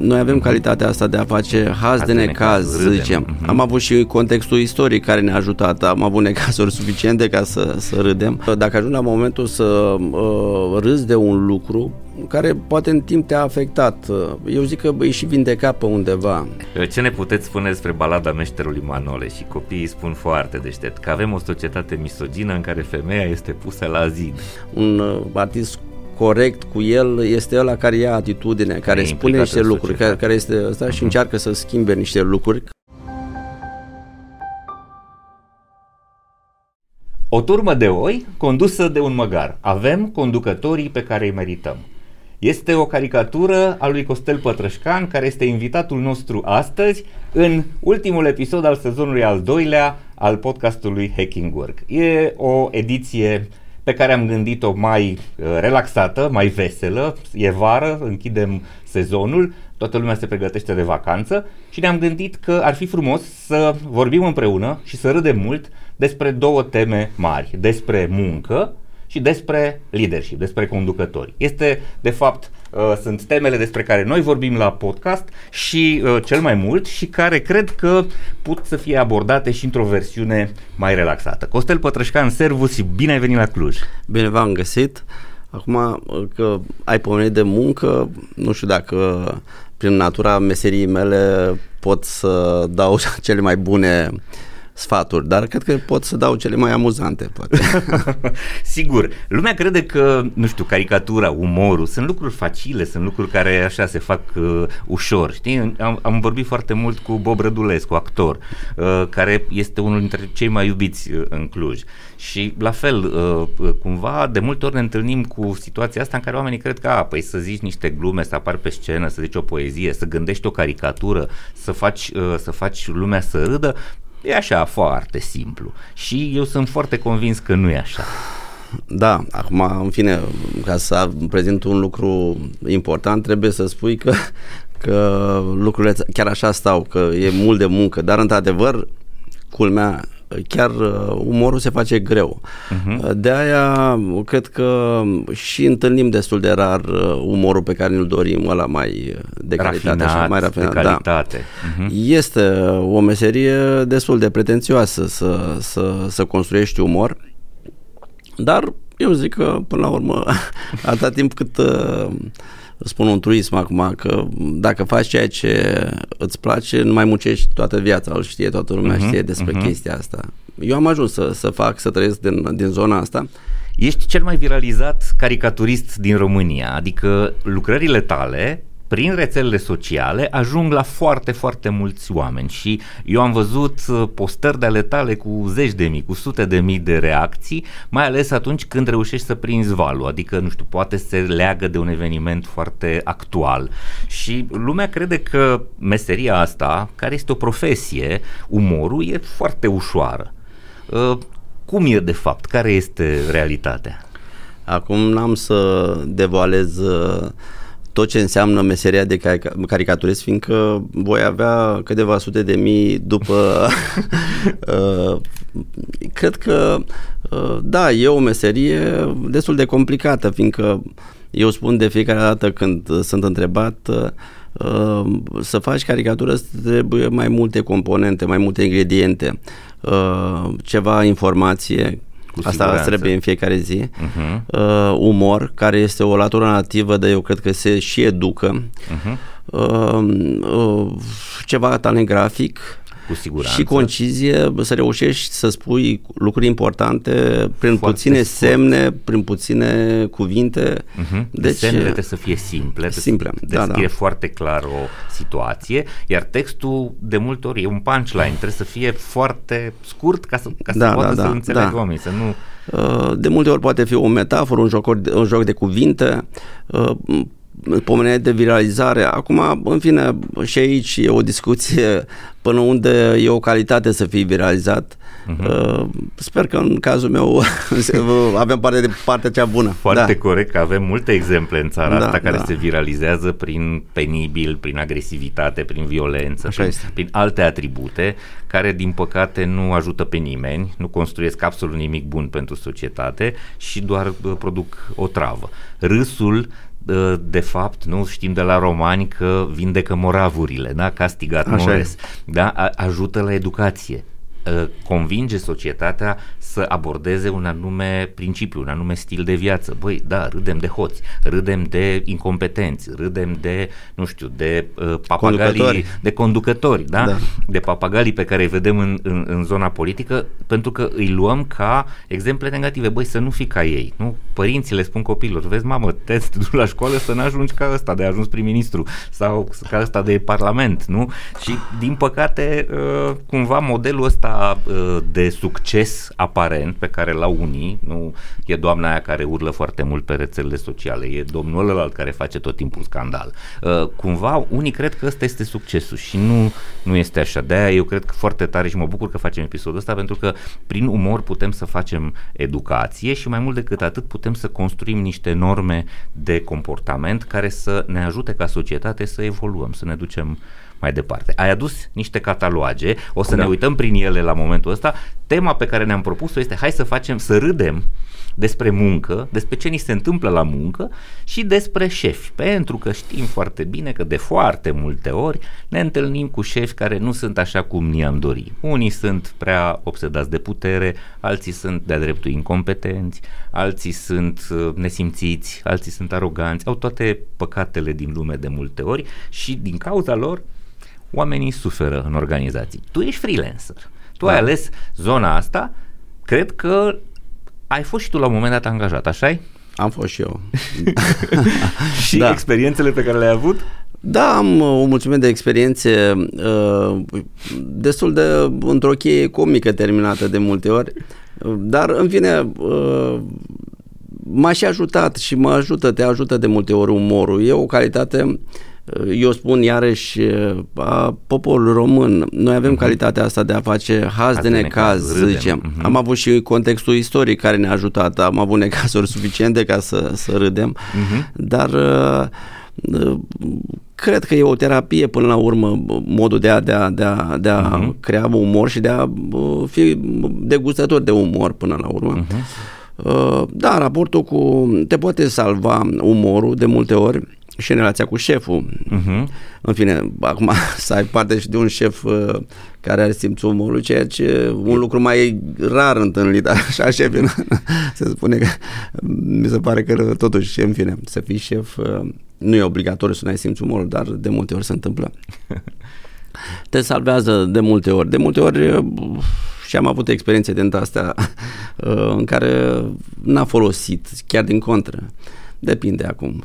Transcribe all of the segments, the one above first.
noi avem calitatea asta de a face haz de necaz, să zicem. Uh-huh. Am avut și contextul istoric care ne-a ajutat, am avut necazuri suficiente ca să, să râdem. Dacă ajung la momentul să uh, râzi de un lucru, care poate în timp te-a afectat. Eu zic că e și vindecat pe undeva. Ce ne puteți spune despre balada meșterului Manole? Și copiii spun foarte deștept că avem o societate misogină în care femeia este pusă la zid. Un uh, artist corect cu el este ăla care ia atitudine, care spune niște lucruri, care, care este ăsta uh-huh. și mhm. încearcă să schimbe niște lucruri. O turmă de oi condusă de un măgar. Avem conducătorii pe care îi merităm. Este o caricatură a lui Costel Pătrășcan, care este invitatul nostru astăzi în ultimul episod al sezonului al doilea al podcastului Hacking Work. E o ediție pe care am gândit-o mai uh, relaxată, mai veselă, e vară, închidem sezonul, toată lumea se pregătește de vacanță și ne-am gândit că ar fi frumos să vorbim împreună și să râdem mult despre două teme mari, despre muncă și despre leadership, despre conducători. Este, de fapt, uh, sunt temele despre care noi vorbim la podcast și uh, cel mai mult și care cred că pot să fie abordate și într-o versiune mai relaxată. Costel Pătrășcan, servus și bine ai venit la Cluj! Bine v-am găsit! Acum că ai pomenit de muncă, nu știu dacă prin natura meseriei mele pot să dau cele mai bune uh, sfaturi, dar cred că pot să dau cele mai amuzante, poate. Sigur, lumea crede că, nu știu, caricatura, umorul, sunt lucruri facile, sunt lucruri care așa se fac uh, ușor, știi? Am, am vorbit foarte mult cu Bob Rădulescu, actor, uh, care este unul dintre cei mai iubiți uh, în Cluj. Și la fel, uh, cumva, de multe ori ne întâlnim cu situația asta în care oamenii cred că, a, păi să zici niște glume, să apar pe scenă, să zici o poezie, să gândești o caricatură, să faci, uh, să faci lumea să râdă, E așa, foarte simplu. Și eu sunt foarte convins că nu e așa. Da, acum, în fine, ca să prezint un lucru important, trebuie să spui că, că lucrurile chiar așa stau, că e mult de muncă, dar într-adevăr, culmea, chiar uh, umorul se face greu. Uh-huh. De aia cred că și întâlnim destul de rar uh, umorul pe care ne-l dorim, ăla mai de calitate, așa, mai rafinat. De calitate. Da. Uh-huh. Este o meserie destul de pretențioasă să, să, să construiești umor, dar eu zic că până la urmă atâta timp cât uh, spun un truism acum, că dacă faci ceea ce îți place, nu mai muncești toată viața, îl știe toată lumea, uh-huh, știe despre uh-huh. chestia asta. Eu am ajuns să, să fac, să trăiesc din, din zona asta. Ești cel mai viralizat caricaturist din România, adică lucrările tale prin rețelele sociale ajung la foarte, foarte mulți oameni și eu am văzut uh, postări de ale tale cu zeci de mii, cu sute de mii de reacții, mai ales atunci când reușești să prinzi valul, adică, nu știu, poate se leagă de un eveniment foarte actual și lumea crede că meseria asta, care este o profesie, umorul, e foarte ușoară. Uh, cum e de fapt? Care este realitatea? Acum n-am să devoalez uh, tot ce înseamnă meseria de caricaturist, fiindcă voi avea câteva sute de mii după... uh, cred că, uh, da, e o meserie destul de complicată, fiindcă eu spun de fiecare dată când sunt întrebat uh, să faci caricatură trebuie mai multe componente, mai multe ingrediente, uh, ceva informație, cu Asta siguranță. trebuie în fiecare zi. Uh-huh. Uh, umor, care este o latură nativă, dar eu cred că se și educă. Uh-huh. Uh, uh, ceva talent grafic, cu siguranță. Și concizie, să reușești să spui lucruri importante prin Foarte puține scurt. semne, prin puține cuvinte. Uh-huh. Deci, Semnele trebuie să fie simple, simple. descrie da, da. foarte clar o situație, iar textul de multe ori e un punchline, trebuie să fie foarte scurt ca să, ca să da, poată da, să da, înțeleagă da. oamenii, să nu... Uh, de multe ori poate fi o metaforă, un joc, un joc de cuvinte, uh, pomenea de viralizare. Acum, în fine, și aici e o discuție până unde e o calitate să fii viralizat. Uh-huh. Sper că în cazul meu avem parte de partea cea bună. Foarte da. corect că avem multe exemple în țara da, asta care da. se viralizează prin penibil, prin agresivitate, prin violență, prin, prin alte atribute care din păcate nu ajută pe nimeni, nu construiesc absolut nimic bun pentru societate și doar produc o travă. Râsul de fapt, nu știm de la romani că vindecă moravurile, da? castigat Așa mores, e. da? A- ajută la educație, uh, convinge societatea să abordeze un anume principiu, un anume stil de viață. Băi, da, râdem de hoți, râdem de incompetenți, râdem de, nu știu, de uh, papagalii, Conducători. de conducători, da? Da. de papagalii pe care îi vedem în, în, în zona politică, pentru că îi luăm ca exemple negative. Băi, să nu fii ca ei. Nu? Părinții le spun copilor, vezi, mamă, te te duci la școală să nu ajungi ca ăsta de ajuns prim-ministru sau ca ăsta de parlament, nu? Și, din păcate, uh, cumva modelul ăsta uh, de succes aparent pe care l-au unii, nu e doamna aia care urlă foarte mult pe rețelele sociale, e domnul ălalt care face tot timpul scandal. Uh, Cumva, unii cred că ăsta este succesul și nu, nu este așa. De-aia eu cred că foarte tare și mă bucur că facem episodul ăsta pentru că prin umor putem să facem educație și mai mult decât atât putem să construim niște norme de comportament care să ne ajute ca societate să evoluăm, să ne ducem mai departe. Ai adus niște cataloage, o să Da. ne uităm prin ele la momentul ăsta. Tema pe care ne-am propus-o este hai să facem, să râdem despre muncă, despre ce ni se întâmplă la muncă și despre șefi. Pentru că știm foarte bine că de foarte multe ori ne întâlnim cu șefi care nu sunt așa cum ni-am dori. Unii sunt prea obsedați de putere, alții sunt de-a dreptul incompetenți, alții sunt uh, nesimțiți, alții sunt aroganți, au toate păcatele din lume de multe ori și din cauza lor oamenii suferă în organizații. Tu ești freelancer. Tu Da. ai ales zona asta, cred că ai fost și tu la un moment dat angajat, așa Am fost și eu. Și Da. experiențele pe care le-ai avut? Da, am uh, o mulțime de experiențe uh, destul de într-o cheie comică terminată de multe ori, Uh, dar în fine uh, m-a și ajutat și mă ajută, te ajută de multe ori umorul. E o calitate, uh, eu spun iarăși, uh, a poporului român. Noi avem calitatea asta de a face haz de necaz, să râdem. zicem. Mhm. Am avut și contextul istoric care ne-a ajutat, am avut necazuri suficiente ca să, să râdem, Mhm. dar uh, uh, cred că e o terapie până la urmă modul de a, de a, de a, de a Mhm. crea umor și de a uh, fi degustător de umor până la urmă. Mhm. Uh, Da, raportul cu... te poate salva umorul de multe ori și în relația cu șeful. Mhm. În fine, acum să ai parte și de un șef uh, care are simțul umorului, ceea ce un lucru mai rar întâlnit așa șef, se spune că mi se pare că totuși, în fine, să fii șef uh, nu e obligatoriu să nu ai simțul umorului, dar de multe ori se întâmplă. Te salvează de multe ori. De multe ori uh, și am avut experiențe din astea uh, în care n-a folosit, chiar din contră. Depinde acum.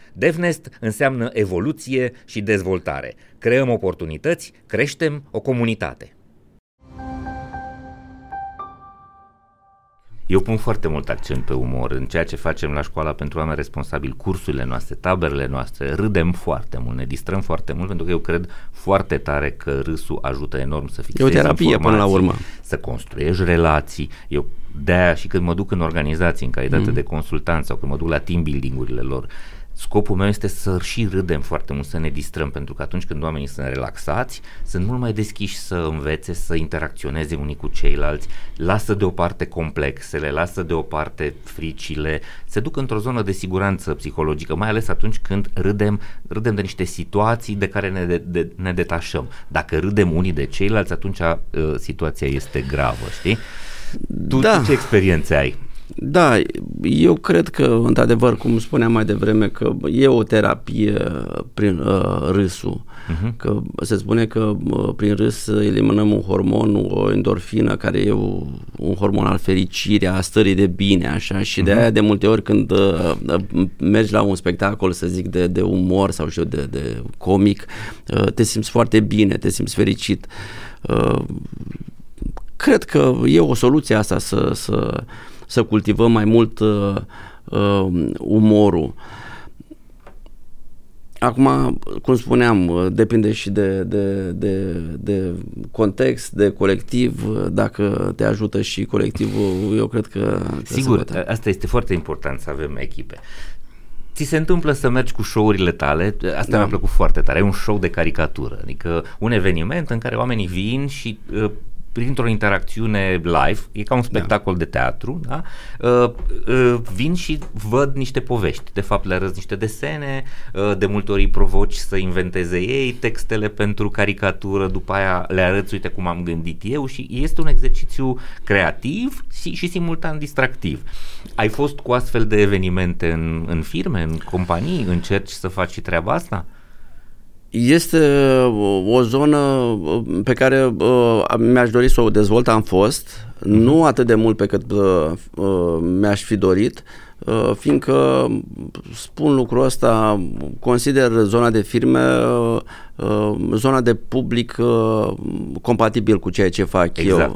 DevNest înseamnă evoluție și dezvoltare. Creăm oportunități, creștem o comunitate. Eu pun foarte mult accent pe umor în ceea ce facem la școala pentru oameni responsabili, cursurile noastre, taberele noastre, râdem foarte mult, ne distrăm foarte mult pentru că eu cred foarte tare că râsul ajută enorm să fixezi E o terapie până la informații, urmă. să construiești relații. Eu de-aia și când mă duc în organizații în calitate mm. de consultant sau când mă duc la team building-urile lor, scopul meu este să și râdem foarte mult, să ne distrăm, pentru că atunci când oamenii sunt relaxați, sunt mult mai deschiși să învețe, să interacționeze unii cu ceilalți, lasă deoparte complexele, lasă deoparte fricile, se duc într-o zonă de siguranță psihologică, mai ales atunci când râdem, râdem de niște situații de care ne, de, de, ne detașăm. Dacă râdem unii de ceilalți, atunci uh, situația este gravă, știi? Tu, Da. tu ce experiențe ai? Da, eu cred că, într-adevăr, cum spuneam mai devreme, că e o terapie prin uh, râsul. Uh-huh. Că se spune că uh, prin râs eliminăm un hormon, o endorfină, care e o, un hormon al fericirii, a stării de bine, așa, și de aia de multe ori când uh, uh, mergi la un spectacol, să zic, de, de umor sau știu, de, de comic, uh, te simți foarte bine, te simți fericit. Uh, cred că e o soluție asta să, să, să cultivăm mai mult uh, uh, umorul. Acum, cum spuneam, depinde și de, de, de, de context, de colectiv. Dacă te ajută și colectivul, eu cred că... Sigur, asta este foarte important să avem echipe. Ți se întâmplă să mergi cu show-urile tale, asta da. mi-a plăcut foarte tare, e un show de caricatură, adică un eveniment în care oamenii vin și uh, printr-o interacțiune live, e ca un spectacol da. de teatru, da? Uh, uh, vin și văd niște povești. De fapt, le arăți niște desene, uh, de multe ori îi provoci să inventeze ei textele pentru caricatură, după aia le arăți, uite cum am gândit eu și este un exercițiu creativ și, și simultan distractiv. Ai fost cu astfel de evenimente în, în firme, în companii, încerci să faci și treaba asta? Este uh, o zonă uh, pe care uh, mi-aș dori să o dezvolt, am fost, mhm. nu atât de mult pe cât uh, uh, mi-aș fi dorit, uh, fiindcă spun lucrul ăsta, consider zona de firme uh, zona de public uh, compatibil cu ceea ce fac exact. eu.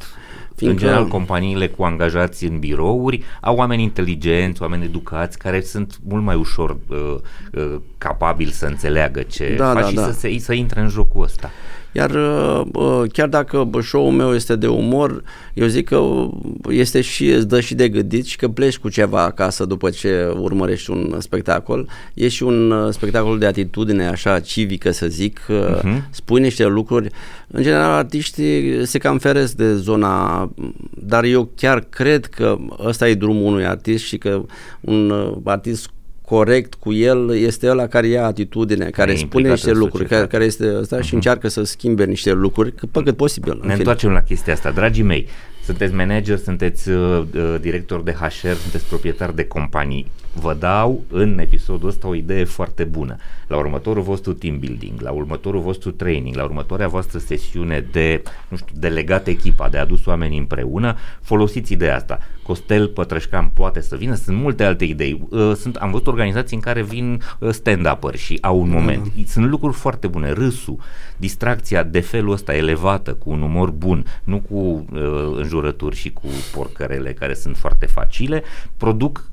Fiindcă... În general, companiile cu angajați în birouri au oameni inteligenți, oameni educați, care sunt mult mai ușor uh, uh, capabili să înțeleagă ce da, faci da, și da. Să, se, să intre în jocul ăsta. Iar uh, uh, chiar dacă show-ul meu este de umor, eu zic că este și, îți dă și de gândit și că pleci cu ceva acasă după ce urmărești un spectacol. E și un uh, spectacol de atitudine așa civică să zic, uh-huh. spui niște lucruri. În general artiștii se cam feresc de zona, dar eu chiar cred că ăsta e drumul unui artist și că un artist corect cu el este ăla care ia atitudine, care spune niște lucruri, care, care este ăsta uh-huh. și mhm. încearcă să schimbe niște lucruri pe cât posibil. Ne întoarcem la chestia asta. Dragii mei, sunteți manager, sunteți uh, uh director de HR, sunteți proprietar de companii. Vă dau în episodul ăsta o idee foarte bună. La următorul vostru team building, la următorul vostru training, la următoarea voastră sesiune de, nu știu, delegat echipa, de adus oameni împreună, folosiți ideea asta. Costel Pătrășcan poate să vină, sunt multe alte idei. Uh, sunt, am văzut organizații în care vin uh, stand-up-ări și au un moment. Da. Sunt lucruri foarte bune. Râsul, distracția de felul ăsta elevată, cu un umor bun, nu cu uh, înjurături și cu porcărele care sunt foarte facile, produc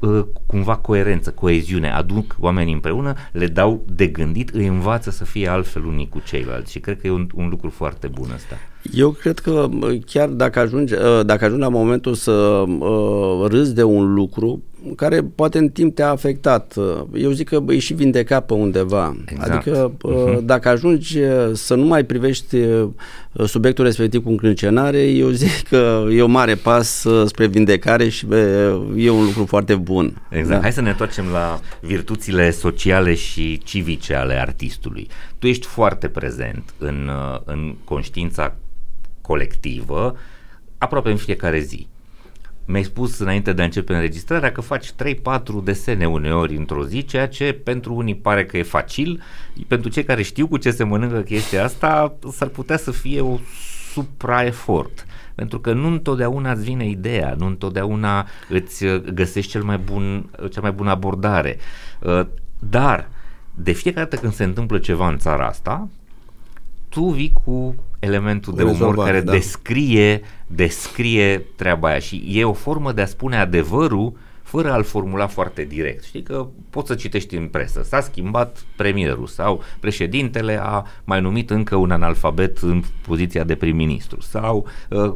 uh, cumva coerență, coeziune, aduc oamenii împreună, le dau de gândit, îi învață să fie altfel unii cu ceilalți și cred că e un, un lucru foarte bun ăsta. Eu cred că chiar dacă ajungi, uh, dacă ajungi la momentul să uh, râzi de un lucru care poate în timp te-a afectat, uh, eu zic că e și vindecat pe undeva. Exact. Adică uh-huh. dacă ajungi să nu mai privești subiectul respectiv cu încrâncenare, eu zic că e un mare pas spre vindecare și e un lucru foarte bun. Exact. Da? Hai să ne întoarcem la virtuțile sociale și civice ale artistului. Tu ești foarte prezent în, în conștiința colectivă aproape în fiecare zi. Mi-ai spus înainte de a începe înregistrarea că faci 3-4 desene uneori într-o zi, ceea ce pentru unii pare că e facil, pentru cei care știu cu ce se mănâncă chestia asta, s-ar putea să fie o supraefort. Pentru că nu întotdeauna îți vine ideea, nu întotdeauna îți găsești cel mai bun, cea mai bună abordare. Uh, dar de fiecare dată când se întâmplă ceva în țara asta, tu vii cu elementul de umor care da. descrie, descrie treaba aia și e o formă de a spune adevărul fără a-l formula foarte direct. Știi că poți să citești în presă, s-a schimbat premierul sau președintele a mai numit încă un analfabet în poziția de prim-ministru sau uh,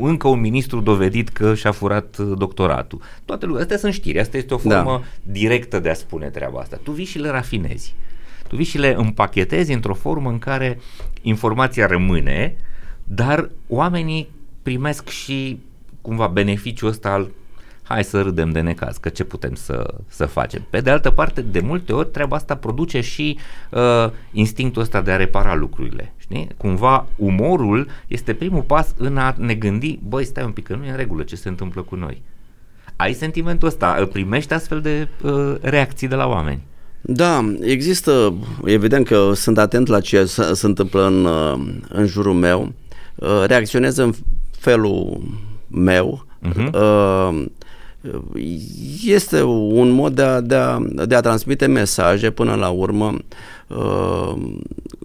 încă un ministru dovedit că și-a furat uh, doctoratul. Toate lucrurile astea sunt știri, asta este o da. formă da. directă de a spune treaba asta. Tu vii și le rafinezi. Tu vii și le împachetezi într-o formă în care informația rămâne, dar oamenii primesc și cumva beneficiul ăsta al hai să râdem de necaz, că ce putem să, să facem. Pe de altă parte, de multe ori treaba asta produce și uh, instinctul ăsta de a repara lucrurile. Știi? Cumva umorul este primul pas în a ne gândi, băi, stai un pic, că nu e în regulă ce se întâmplă cu noi. Ai sentimentul ăsta, primești astfel de uh, reacții de la oameni. Da, există, evident că sunt atent la ce se, se întâmplă în, în jurul meu, uh, reacționez în felul meu, uh-huh. este un mod de a, de, a, de a transmite mesaje până la urmă, uh,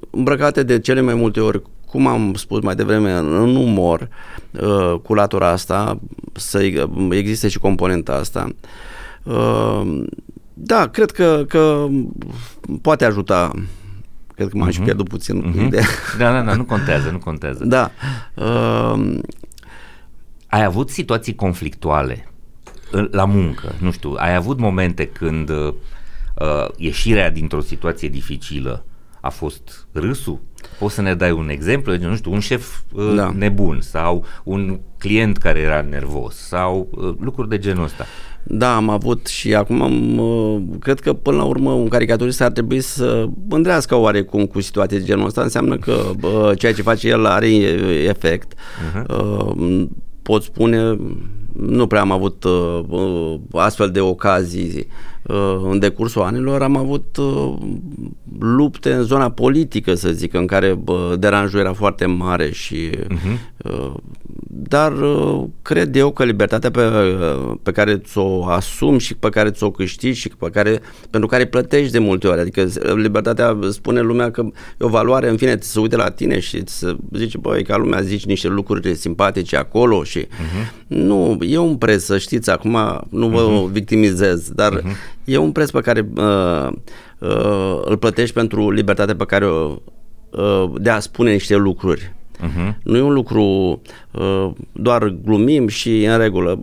îmbrăcate de cele mai multe ori cum am spus mai devreme, în umor, uh, cu latura asta, să existe și componenta asta Da, cred că, că poate ajuta. Cred că m-am uh-huh. și Mhm. pierdut puțin Mhm. uh-huh. ideea. Da, da, da, nu contează, nu contează. Da. Uh, Ai avut situații conflictuale în- la muncă, nu știu, ai avut momente când uh, uh, ieșirea dintr-o situație dificilă a fost râsul? Poți să ne dai un exemplu? Nu știu, un șef uh, Da. nebun sau un client care era nervos sau uh, lucruri de genul ăsta. Da, am avut și acum am, uh, cred că până la urmă un caricaturist ar trebui să mândrească oarecum cu situații de genul ăsta. Înseamnă că uh, ceea ce face el are e- efect. Mhm. Uh, pot spune, nu prea am avut uh, uh, astfel de ocazii uh, în decursul anilor. Am avut uh, lupte în zona politică, să zic, în care uh, deranjul era foarte mare și Mhm. Uh, dar uh, cred eu că libertatea pe, uh, pe care ți-o asumi și pe care ți-o câștigi și pe care, pentru care plătești de multe ori, adică libertatea spune lumea că e o valoare, în fine, se uite la tine și să zice, băi, ca lumea zici niște lucruri simpatice acolo și uh-huh. nu, e un preț, să știți, acum nu vă uh-huh. victimizez, dar uh-huh. e un preț pe care uh, uh, îl plătești pentru libertatea pe care o uh, de a spune niște lucruri. Uh-huh. Nu e un lucru uh, doar glumim și în regulă.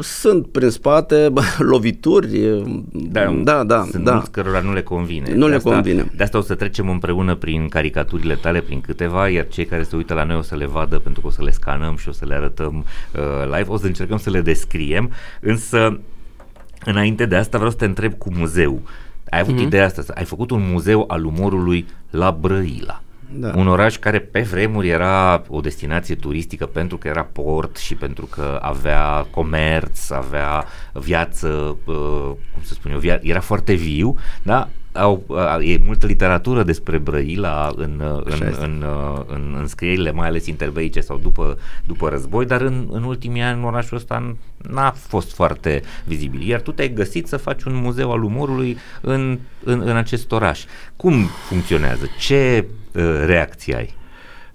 Sunt prin spate bă, lovituri. uh, Da, da, da. sunt da. mulți cărora nu le convine. Nu De le asta, convine. De asta o să trecem împreună prin caricaturile tale, prin câteva, iar cei care se uită la noi o să le vadă pentru că o să le scanăm și o să le arătăm uh, live. O să încercăm să le descriem, însă înainte de asta vreau să te întreb cu muzeu. Ai avut mm-hmm. ideea asta, ai făcut un muzeu al umorului la Brăila. Da. Un oraș care pe vremuri era o destinație turistică pentru că era port și pentru că avea comerț, avea viață, uh, cum să spun eu, via- era foarte viu, da? Au, uh, e multă literatură despre Brăila în, uh, în, Așa este. în, uh, în, în scrierile, mai ales interbeice sau după, după război, dar în, în ultimii ani orașul ăsta n-a fost foarte vizibil. Iar tu te-ai găsit să faci un muzeu al umorului în, în, în acest oraș. Cum funcționează? Ce uh, reacții ai?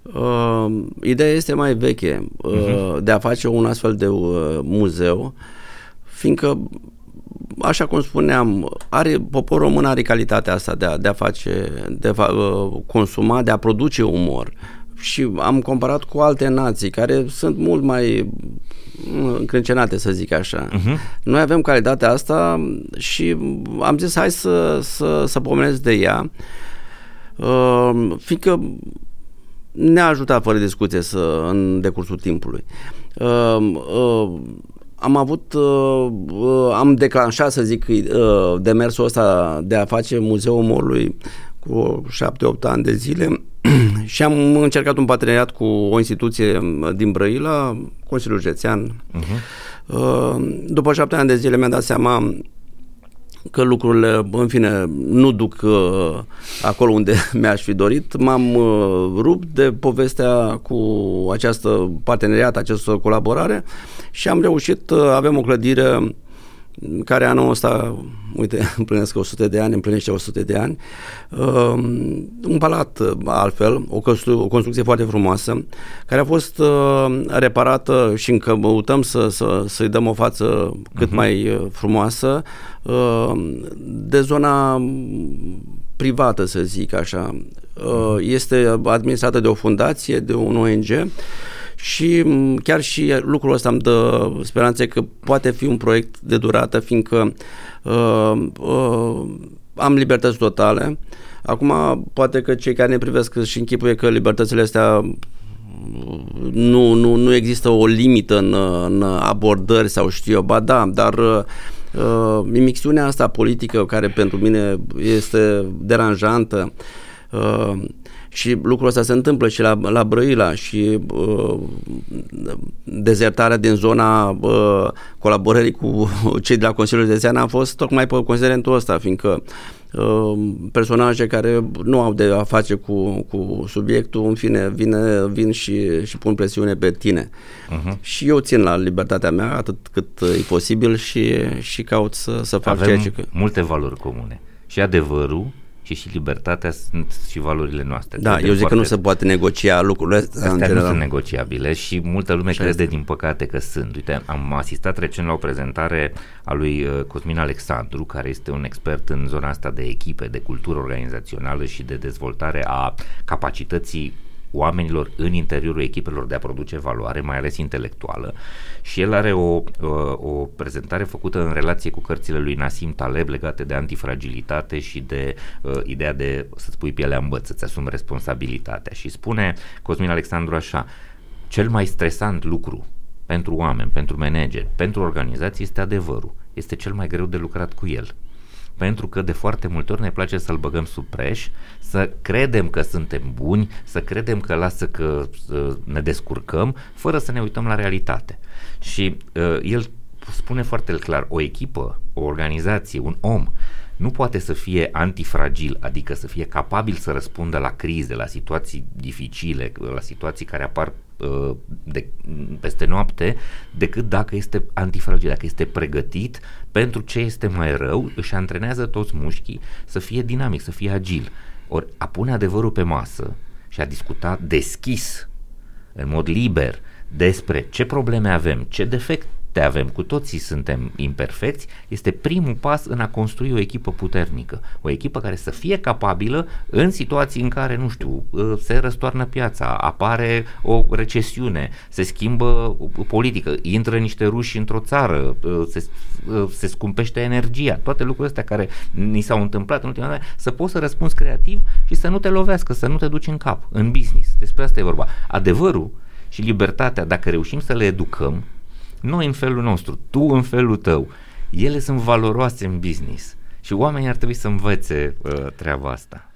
Uh, ideea este mai veche uh, uh-huh. de a face un astfel de uh, muzeu, fiindcă așa cum spuneam, are, poporul român are calitatea asta de a, de a face, de a uh, consuma, de a produce umor. Și am comparat cu alte nații care sunt mult mai mm, încrâncenate, să zic așa. Uh-huh. Noi avem calitatea asta și am zis hai să, să, să pomenesc de ea, uh, fiindcă ne-a ajutat fără discuție să, în decursul timpului. Uh, uh, am avut, uh, uh, am declanșat, să zic, uh, demersul ăsta de a face Muzeul Umorului cu 7-8 ani de zile și am încercat un parteneriat cu o instituție din Brăila, Consiliul Județean. Uh-huh. Uh, după 7 ani de zile mi-am dat seama că lucrurile, în fine, nu duc uh, acolo unde mi-aș fi dorit. M-am uh, rupt de povestea cu această parteneriat, această colaborare și am reușit, uh, avem o clădire care anul ăsta, uite, împlinesc 100 de ani, împlinește 100 de ani, uh, un palat uh, altfel, o, constru- o construcție foarte frumoasă, care a fost uh, reparată și încă căutăm să, să, să-i dăm o față cât uh-huh. mai uh, frumoasă, uh, de zona privată, să zic așa. Uh, este administrată de o fundație, de un ONG și m, chiar și lucrul ăsta îmi dă speranțe că poate fi un proiect de durată, fiindcă uh, uh, am libertăți totale. Acum, poate că cei care ne privesc și închipuie că libertățile astea nu, nu, nu există o limită în, în abordări sau știu eu, ba da, dar uh, imixtiunea asta politică care pentru mine este deranjantă uh, și lucrul ăsta se întâmplă și la, la Brăila și uh, dezertarea din zona uh, colaborării cu cei de la Consiliul Județean a fost tocmai pe considerentul ăsta, fiindcă uh, personaje care nu au de a face cu, cu subiectul, în fine, vine, vin și, și pun presiune pe tine. Uh-huh. Și eu țin la libertatea mea atât cât e posibil și, și caut să, să fac Avem ceea ce... multe valori comune. Și adevărul, și și libertatea sunt și valorile noastre. Da, eu zic foarte... că nu se poate negocia lucrurile astea. Astea nu sunt negociabile și multă lume și crede asta. din păcate că sunt. Uite, am asistat recent la o prezentare a lui uh, Cosmin Alexandru, care este un expert în zona asta de echipe, de cultură organizațională și de dezvoltare a capacității oamenilor în interiorul echipelor de a produce valoare, mai ales intelectuală. Și el are o, o prezentare făcută în relație cu cărțile lui Nassim Taleb legate de antifragilitate și de uh, ideea de să-ți pui pielea în băț, să-ți asumi responsabilitatea. Și spune Cosmin Alexandru așa, cel mai stresant lucru pentru oameni, pentru manageri, pentru organizații este adevărul. Este cel mai greu de lucrat cu el pentru că de foarte multe ori ne place să-l băgăm sub preș, să credem că suntem buni, să credem că lasă că uh, ne descurcăm, fără să ne uităm la realitate. Și uh, el spune foarte clar, o echipă, o organizație, un om nu poate să fie antifragil, adică să fie capabil să răspundă la crize, la situații dificile, la situații care apar uh, de, peste noapte, decât dacă este antifragil, dacă este pregătit pentru ce este mai rău, își antrenează toți mușchii să fie dinamic, să fie agil. Ori a pune adevărul pe masă și a discuta deschis, în mod liber, despre ce probleme avem, ce defect te avem, cu toții suntem imperfecți, este primul pas în a construi o echipă puternică. O echipă care să fie capabilă în situații în care, nu știu, ă, se răstoarnă piața, apare o recesiune, se schimbă politică, intră niște ruși într-o țară, ă, se, ă, se scumpește energia, toate lucrurile astea care ni s-au întâmplat în ultima vreme, să poți să răspunzi creativ și să nu te lovească, să nu te duci în cap, în business. Despre asta e vorba. Adevărul și libertatea, dacă reușim să le educăm, noi în felul nostru, tu în felul tău, ele sunt valoroase în business și oamenii ar trebui să învețe uh, treaba asta.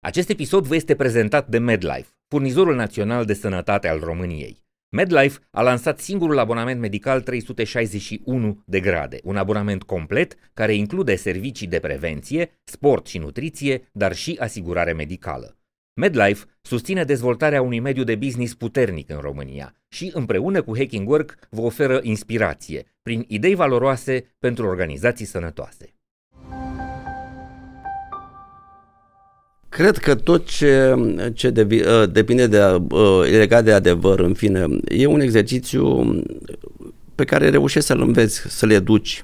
Acest episod vă este prezentat de MedLife, furnizorul național de sănătate al României. MedLife a lansat singurul abonament medical 361 de grade, un abonament complet care include servicii de prevenție, sport și nutriție, dar și asigurare medicală. MedLife susține dezvoltarea unui mediu de business puternic în România și împreună cu Hacking Work vă oferă inspirație prin idei valoroase pentru organizații sănătoase. Cred că tot ce, ce devi, ă, depinde de ă, legat de adevăr, în fine, e un exercițiu pe care reușești să-l înveți, să-l educi.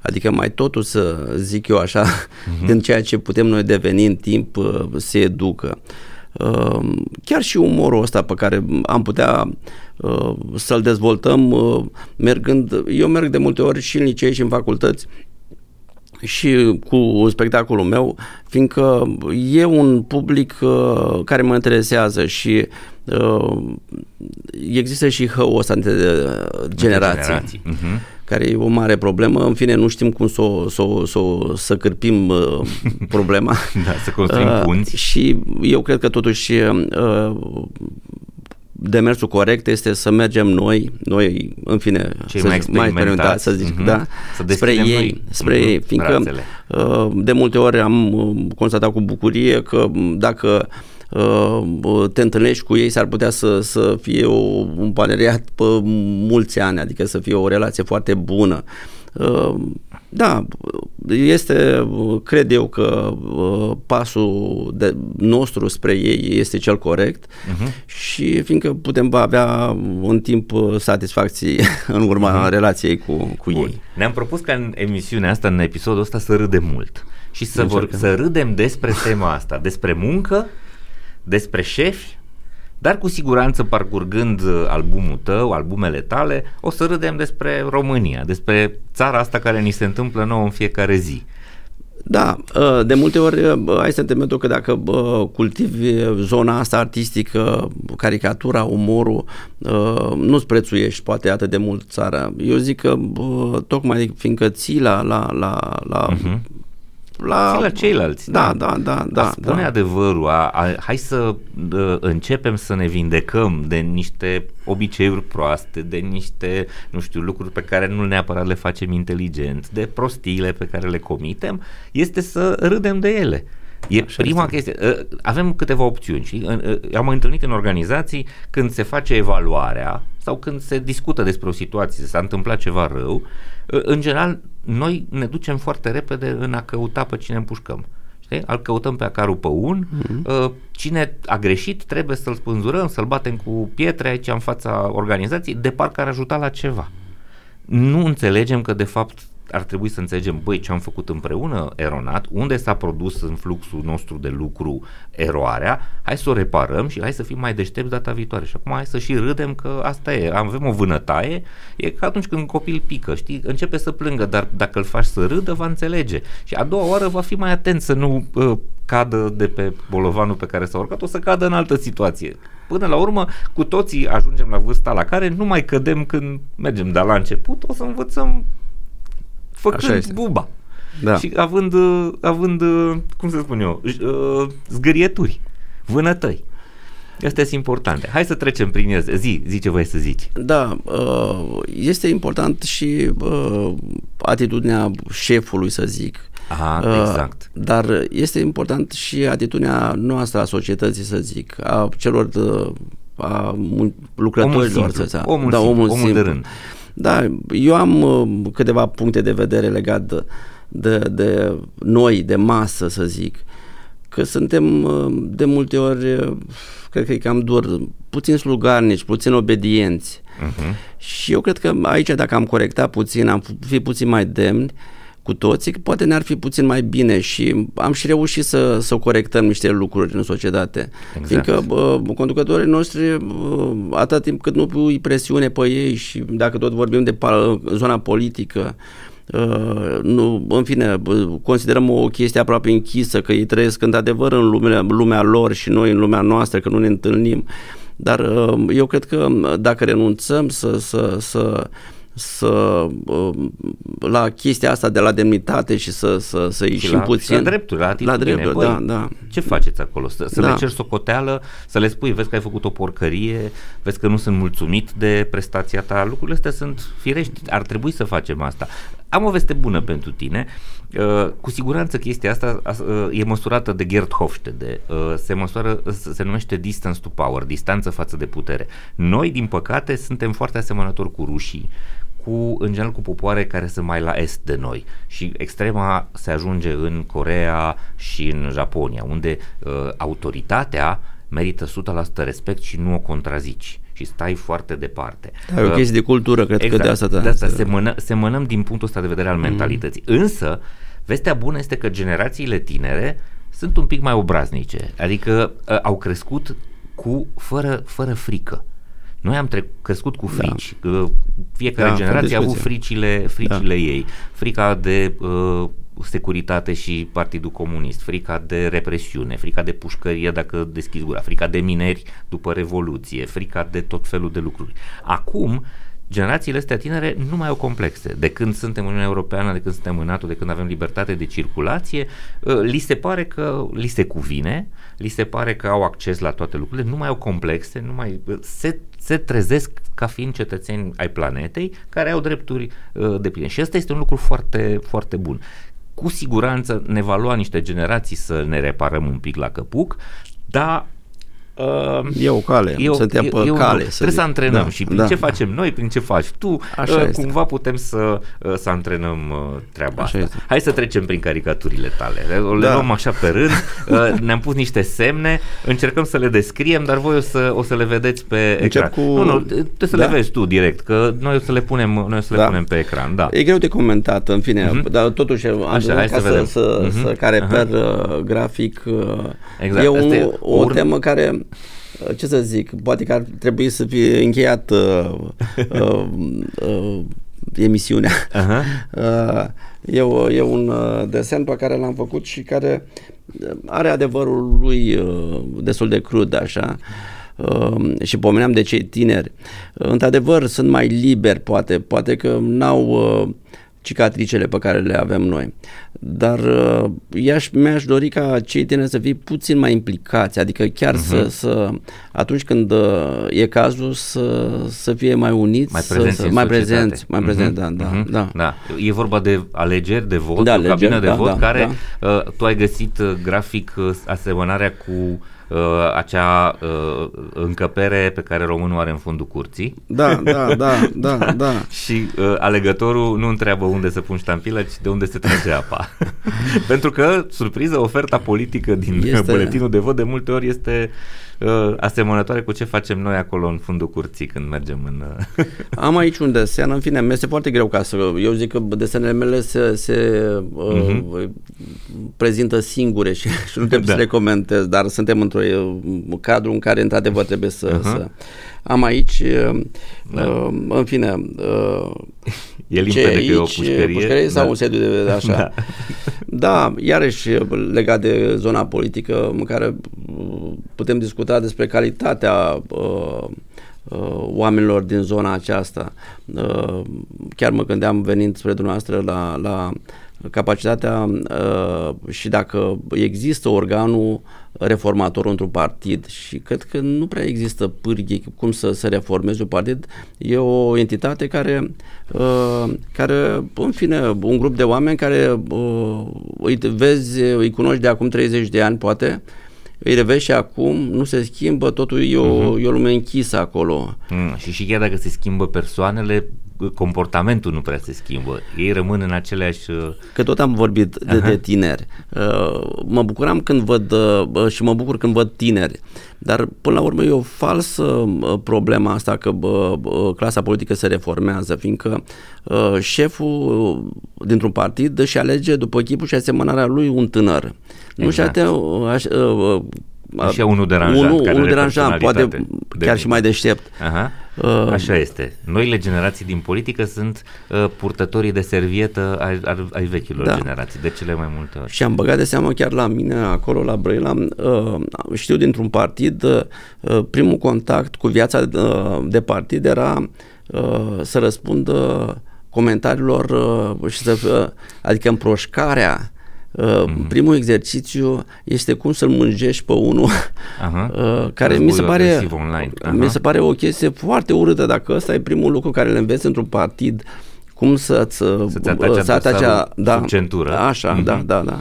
Adică mai totul să zic eu așa, uh-huh. din ceea ce putem noi deveni în timp, ă, se educă. Uh, Ehm, chiar și umorul ăsta pe care am putea uh, să-l dezvoltăm uh, mergând, eu merg de multe ori și în licei și în facultăți și cu spectacolul meu, fiindcă e un public uh, care mă interesează și uh, există și hăul ăsta între generații. generații. Uh-huh care e o mare problemă. În fine, nu știm cum să o, să, o, să, o, să cârpim uh, problema. da, să construim uh, punți. Și eu cred că totuși uh, demersul corect este să mergem noi, noi, în fine, Cei să, mai, mai experimentați, să zic, uh-huh. da, să spre ei, noi. spre uh-huh. ei, fiindcă uh, de multe ori am uh, constatat cu bucurie că dacă uh, Uh, te întâlnești cu ei, s-ar putea să, să fie o, un parteneriat pe mulți ani, adică să fie o relație foarte bună. Uh, da, este, cred eu că uh, pasul de, nostru spre ei este cel corect uh-huh. și fiindcă putem avea în timp satisfacții în urma uh-huh. relației cu, cu ei. Ne-am propus ca în emisiunea asta, în episodul ăsta, să râdem mult și să, vor, să râdem despre tema asta, despre muncă despre șefi, dar cu siguranță parcurgând uh, albumul tău, albumele tale, o să râdem despre România, despre țara asta care ni se întâmplă nouă în fiecare zi. Da, uh, de multe ori uh, ai sentimentul că dacă cultivi zona asta artistică, caricatura, umorul, nu-ți prețuiești poate atât de mult țara. Eu zic că tocmai fiindcă ții la, la, la, la uh-huh la, și la ceilalți. Da, da, da. da, da spune da. adevărul, a, a, hai să a, începem să ne vindecăm de niște obiceiuri proaste, de niște, nu știu, lucruri pe care nu neapărat le facem inteligent, de prostiile pe care le comitem, este să râdem de ele. E Așa prima este. chestie. Ă, avem câteva opțiuni. Știi? Am mai întâlnit în organizații când se face evaluarea sau când se discută despre o situație, s-a întâmplat ceva rău, ă, în general, noi ne ducem foarte repede în a căuta pe cine împușcăm. Știi? Al căutăm pe acarul pe un, mm-hmm. cine a greșit trebuie să-l spânzurăm, să-l batem cu pietre aici în fața organizației, de parcă ar ajuta la ceva. Nu înțelegem că de fapt ar trebui să înțelegem, băi, ce am făcut împreună eronat, unde s-a produs în fluxul nostru de lucru eroarea, hai să o reparăm și hai să fim mai deștepți data viitoare. Și acum hai să și râdem că asta e, avem o vânătaie, e ca atunci când un copil pică, știi, începe să plângă, dar dacă îl faci să râdă, va înțelege. Și a doua oară va fi mai atent să nu uh, cadă de pe bolovanul pe care s-a urcat, o să cadă în altă situație. Până la urmă, cu toții ajungem la vârsta la care nu mai cădem când mergem, dar la început o să învățăm făcând buba. Da. Și având, având, cum să spun eu, uh, zgârieturi, vânătăi. Astea sunt importante. Hai să trecem prin ele. Zi, zi ce vrei să zici. Da, uh, este important și uh, atitudinea șefului, să zic. Aha, exact. Dar este important și atitudinea noastră a societății, să zic, a celor a lucrătorilor. Omul simplu, omul, da, omul, omul de rând. Da, eu am uh, câteva puncte de vedere legat de, de, de noi, de masă, să zic, că suntem uh, de multe ori, uh, cred că e cam dur, puțin slugarnici, puțin obedienți. Uh-huh. Și eu cred că aici, dacă am corectat puțin, am fi puțin mai demni, cu toții, poate ne-ar fi puțin mai bine și am și reușit să, să corectăm niște lucruri în societate. Exact. Fiindcă bă, conducătorii noștri, bă, atât timp cât nu pui presiune pe ei și dacă tot vorbim de zona politică, Uh, nu, în fine, considerăm o chestie aproape închisă, că ei trăiesc într-adevăr în lumea, lumea lor și noi în lumea noastră, că nu ne întâlnim. Dar uh, eu cred că dacă renunțăm să, să, să să um, la chestia asta de la demnitate și să, să, să ieșim la, puțin. La drepturi, la La drepturi, Băi, da, da. Ce faceți acolo? Să, să da. le ceri socoteală, să le spui, vezi că ai făcut o porcărie, vezi că nu sunt mulțumit de prestația ta, lucrurile astea sunt firești, ar trebui să facem asta. Am o veste bună pentru tine, uh, cu siguranță chestia asta uh, e măsurată de Gerd Hofstede, uh, se măsoară, se numește distance to power, distanță față de putere. Noi, din păcate, suntem foarte asemănători cu rușii, cu, în general cu popoare care sunt mai la est de noi și extrema se ajunge în Corea și în Japonia, unde uh, autoritatea merită 100% respect și nu o contrazici și stai foarte departe. Da, e o chestie de cultură, cred exact, că de asta. De asta semănă, semănăm din punctul ăsta de vedere al mm. mentalității. Însă, vestea bună este că generațiile tinere sunt un pic mai obraznice, adică uh, au crescut cu fără, fără frică. Noi am tre- crescut cu da. frici. Da. Fiecare da, generație a avut fricile, fricile da. ei. Frica de uh, securitate și Partidul Comunist, frica de represiune, frica de pușcărie dacă deschizi gura, frica de mineri după Revoluție, frica de tot felul de lucruri. Acum, generațiile astea tinere nu mai au complexe. De când suntem în Uniunea Europeană, de când suntem în NATO, de când avem libertate de circulație, uh, li se pare că li se cuvine, li se pare că au acces la toate lucrurile, nu mai au complexe, nu mai uh, se se trezesc ca fiind cetățeni ai planetei care au drepturi uh, de pline. Și asta este un lucru foarte, foarte bun. Cu siguranță ne va lua niște generații să ne reparăm un pic la căpuc, dar Uh, e o cale, e o, suntem pe e, cale. Să trebuie zic. să antrenăm da, și prin da. ce facem noi, prin ce faci tu, Așa uh, este. cumva putem să, uh, să antrenăm uh, treaba Așa asta. Este. Hai să trecem prin caricaturile tale. Le da. luăm așa pe rând, uh, ne-am pus niște semne, încercăm să le descriem, dar voi o să, o să le vedeți pe Încep ecran. Cu... Nu, nu, trebuie să da. le vezi tu direct, că noi o să le punem, noi o să le da. punem pe ecran. Da. E greu de comentat, în fine, uh-huh. dar totuși am așa, hai ca să, vedem. să, uh-huh. să, ca reper uh-huh. grafic uh, exact. e, un, e o, o temă care ce să zic, poate că ar trebui să fie încheiat uh, uh, uh, emisiunea. Uh-huh. Uh, e, o, e un uh, desen pe care l-am făcut și care are adevărul lui uh, destul de crud, așa. Uh, și pomeneam de cei tineri. Uh, într-adevăr, sunt mai liberi, poate, poate că n-au uh, cicatricele pe care le avem noi. Dar uh, i-aș, mi-aș dori ca cei tineri să fie puțin mai implicați, adică chiar uh-huh. să, să, atunci când uh, e cazul, să, să fie mai uniți, mai prezenți, să, să, mai prezenți, mai prezenți, uh-huh. da, da, uh-huh. da, da. E vorba de alegeri de vot, da, o cabină de da, vot da, care da. Uh, tu ai găsit uh, grafic uh, asemănarea cu uh, acea uh, încăpere pe care românul are în fundul curții. Da, da, da, da, da. și uh, alegătorul nu întreabă unde să pun ștampila, ci de unde se trage apa. Pentru că, surpriză, oferta politică din Este- buletinul de vot de multe ori este uh, asemănătoare cu ce facem noi acolo în fundul curții când mergem în... Uh, Am aici un desen, în fine, mi-este foarte greu ca să... Eu zic că desenele mele se, se uh, prezintă singure și, și nu trebuie Da. să le comentez, dar suntem într-o uh, cadru în care într-adevăr trebuie să... Aha. să... Am aici, uh, Da. uh, în fine, uh, e ce limpede că e o aici, pușcărie. pușcărie sau da. un sediu de, de așa. Da. Da, iarăși legat de zona politică în care uh, putem discuta despre calitatea uh, uh, oamenilor din zona aceasta. Uh, chiar mă gândeam venind spre dumneavoastră la, la capacitatea uh, și dacă există organul reformator într-un partid și cred că nu prea există pârghii cum să se reformeze un partid. E o entitate care, uh, care în fine, un grup de oameni care uh, îi vezi, îi cunoști de acum 30 de ani poate, îi revezi și acum, nu se schimbă, totul e o, uh-huh. e o lume închisă acolo. Mm, și și chiar dacă se schimbă persoanele, comportamentul nu prea se schimbă. Ei rămân în aceleași... uh, Că tot am vorbit de, Aha. de tineri. Uh, Mă bucuram când văd uh, și mă bucur când văd tineri. Dar până la urmă e o falsă uh, problema asta că bă, bă, clasa politică se reformează, fiindcă uh, șeful uh, dintr-un partid își alege după chipul și asemănarea lui un tânăr. Nu Exact. și uh, aș, uh, uh, Și unul deranjat, unul, care unul are deranjant, poate personalitate chiar de- și mai deștept. Aha. Uh, Așa este. Noile generații din politică sunt uh, purtătorii de servietă ai, ai, ai vechilor Da. generații, de cele mai multe ori. Și am băgat de seamă chiar la mine acolo la Brăila, uh, știu dintr-un partid, uh, primul contact cu viața uh, de partid era uh, să răspundă comentariilor uh, și să, uh, adică împroșcarea Uh, Mhm. Primul exercițiu este cum să-l mânjești pe unul Aha. uh, care mi se Războiul pare agresiv online. Aha. mi se pare o chestie foarte urâtă dacă ăsta e primul lucru care îl înveți într-un partid cum să-ți, Să-ți ataci să atace, adversarul da, sub centură. Așa, Mhm. da, da, da.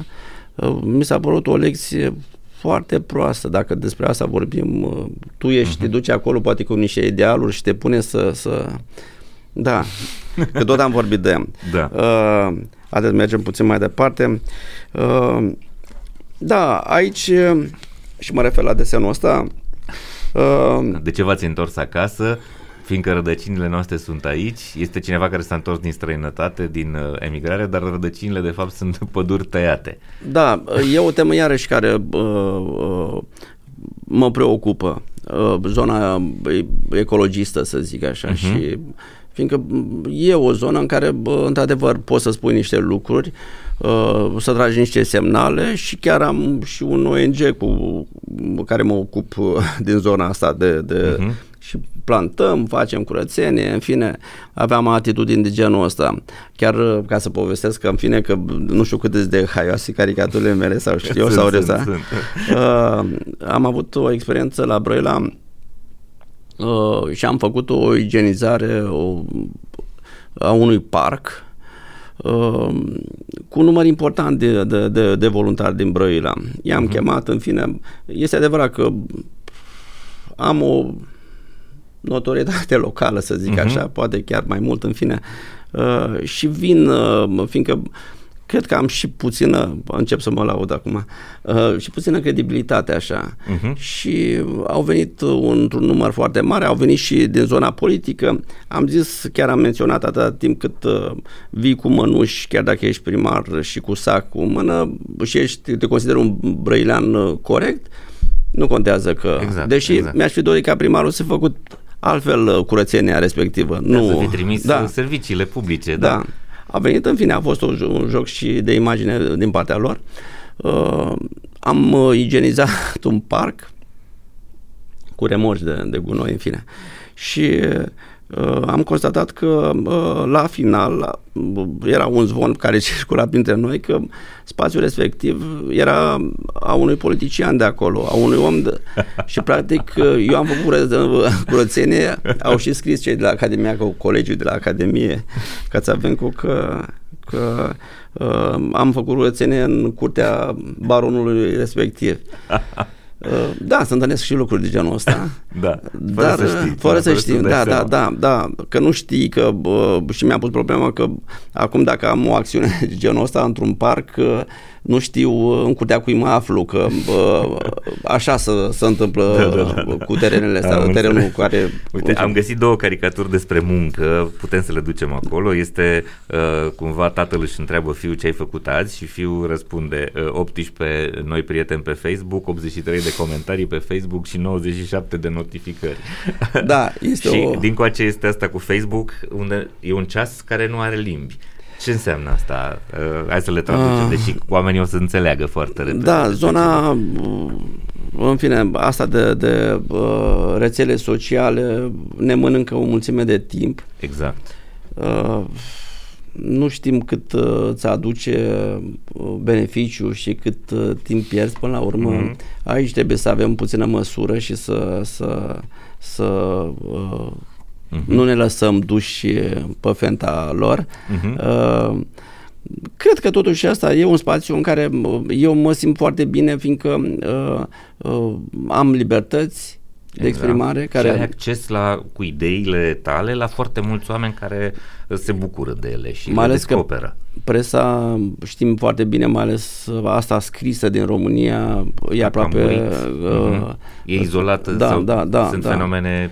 Uh, Mi s-a părut o lecție foarte proastă, dacă despre asta vorbim. uh, Tu ești, Mhm. te duci acolo poate cu niște idealuri și te pune să... să... Da, că tot am vorbit de ea. Da. Uh, Haideți, mergem puțin mai departe. Uh, da, aici, uh, și mă refer la desenul ăsta, uh, De ce v-ați întors acasă? Fiindcă rădăcinile noastre sunt aici, este cineva care s-a întors din străinătate, din uh, emigrare, dar rădăcinile de fapt sunt păduri tăiate. Da, e o temă iarăși care uh, uh, mă preocupă. Uh, zona uh, ecologistă, să zic așa, uh-huh. și fiindcă e o zonă în care, bă, într-adevăr, poți să spui niște lucruri, uh, să tragi niște semnale și chiar am și un ONG cu care mă ocup uh, din zona asta de, de Mhm. și plantăm, facem curățenie, în fine, aveam atitudini de genul ăsta. Chiar uh, ca să povestesc că, în fine, că nu știu cât de haioase caricaturile mele sau știu eu Sunt, sau sunt, resta. sunt. Uh, am avut o experiență la Brăila uh, și am făcut o igienizare o, a unui parc uh, cu un număr important de, de, de, de voluntari din Brăila. I-am uh-huh. chemat, în fine, este adevărat că am o notorietate locală, să zic uh-huh. așa, poate chiar mai mult, în fine, uh, și vin, uh, fiindcă cred că am și puțină, încep să mă laud acum, uh, și puțină credibilitate așa. Mhm. Și au venit un, într-un număr foarte mare, au venit și din zona politică. Am zis, chiar am menționat atâta timp cât uh, vii cu mănuși, chiar dacă ești primar și cu sac cu mână și ești, te consider un brăilean uh, corect, nu contează că... Exact, deși exact. mi-aș fi dorit ca primarul să fi făcut altfel uh, curățenia respectivă. Nu, nu, să fi trimis da, da. serviciile publice. da. Da. A venit, în fine, a fost un, jo- un joc și de imagine din partea lor. Uh, am uh, igienizat un parc cu remorci de, de gunoi, în fine. Și uh, am constatat că uh, la final la, uh, era un zvon care circula printre noi că spațiul respectiv era a unui politician de acolo, a unui om de... și practic uh, eu am făcut curățenie, au și scris cei de la Academia, cu colegiul de la Academie, ca să avem cu că, că uh, am făcut curățenie în curtea baronului respectiv. Uh, da, se întâlnesc și lucruri de genul ăsta. da, fără dar, să știi. Fără să știi, da, da, da, da, că nu știi că, bă, și mi-a pus problema că acum dacă am o acțiune de genul ăsta într-un parc, nu știu în curtea cui mă aflu, că bă, așa se, se întâmplă da, da, da, cu terenele astea, am terenul cu care... Uite, am găsit două caricaturi despre muncă, putem să le ducem acolo, este uh, cumva tatăl își întreabă fiul ce ai făcut azi și fiul răspunde uh, 18 noi prieteni pe Facebook, 83 de comentarii pe Facebook și 97 de notificări. Da, este și o... din coace este asta cu Facebook, unde e un ceas care nu are limbi. Ce înseamnă asta? Uh, hai să le traducem, uh, deși oamenii o să înțeleagă foarte repede. Da, zona, uh, în fine, asta de, de uh, rețele sociale ne mănâncă o mulțime de timp. Exact. Uh, nu știm cât uh, îți aduce uh, beneficiu și cât uh, timp pierzi până la urmă. Mm-hmm. Aici trebuie să avem puțină măsură și să, să, să uh, uh-huh. nu ne lăsăm duși pe fenta lor. Uh-huh. Uh, cred că totuși asta e un spațiu în care eu mă simt foarte bine fiindcă uh, uh, am libertăți de exact. exprimare. Care... Și ai acces la, cu ideile tale la foarte mulți oameni care se bucură de ele și mai le descoperă. Că presa, știm foarte bine, mai ales asta scrisă din România, e aproape... Uh, uh, e izolată da, sau da, da, sunt da. fenomene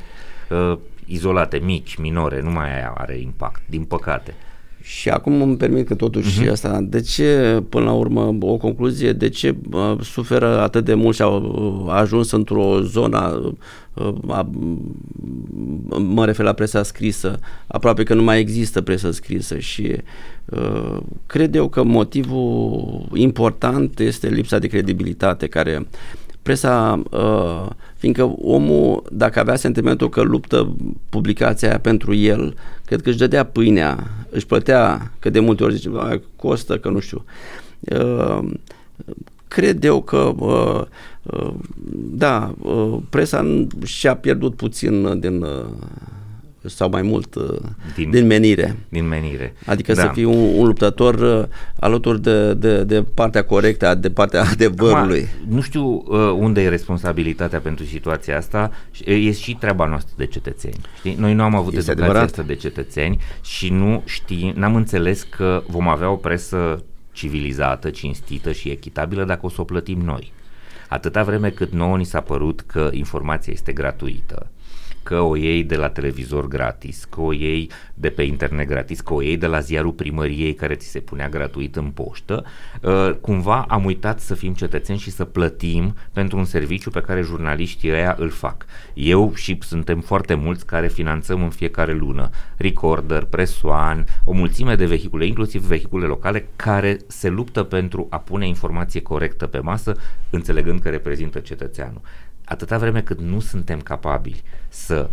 uh, izolate, mici, minore, nu mai are impact, din păcate. Și acum îmi permit că totuși uh-huh. asta, de ce, până la urmă, o concluzie, de ce uh, suferă atât de mult și au uh, ajuns într-o zonă, uh, uh, mă refer la presa scrisă, aproape că nu mai există presă scrisă și uh, cred eu că motivul important este lipsa de credibilitate care presa, uh, fiindcă omul, dacă avea sentimentul că luptă publicația aia pentru el, cred că își dădea pâinea, își plătea, că de multe ori zice, costă, că nu știu. Uh, cred eu că uh, uh, da, uh, presa și-a pierdut puțin din uh, sau mai mult uh, din, din menire. Din menire. Adică da. să fii un, un luptător uh, alături de, de, de partea corectă, de partea adevărului. Acum, nu știu uh, unde e responsabilitatea pentru situația asta, e și treaba noastră de cetățeni. Știi? Noi nu am avut este educația asta de cetățeni și nu știm, n-am înțeles că vom avea o presă civilizată, cinstită și echitabilă dacă o să o plătim noi. Atâta vreme cât nouă ni s-a părut că informația este gratuită, că o iei de la televizor gratis, că o iei de pe internet gratis, că o iei de la ziarul primăriei care ți se punea gratuit în poștă, uh, cumva am uitat să fim cetățeni și să plătim pentru un serviciu pe care jurnaliștii ăia îl fac. Eu și suntem foarte mulți care finanțăm în fiecare lună Recorder, Press One, o mulțime de vehicule, inclusiv vehicule locale, care se luptă pentru a pune informație corectă pe masă, înțelegând că reprezintă cetățeanul atâta vreme cât nu suntem capabili să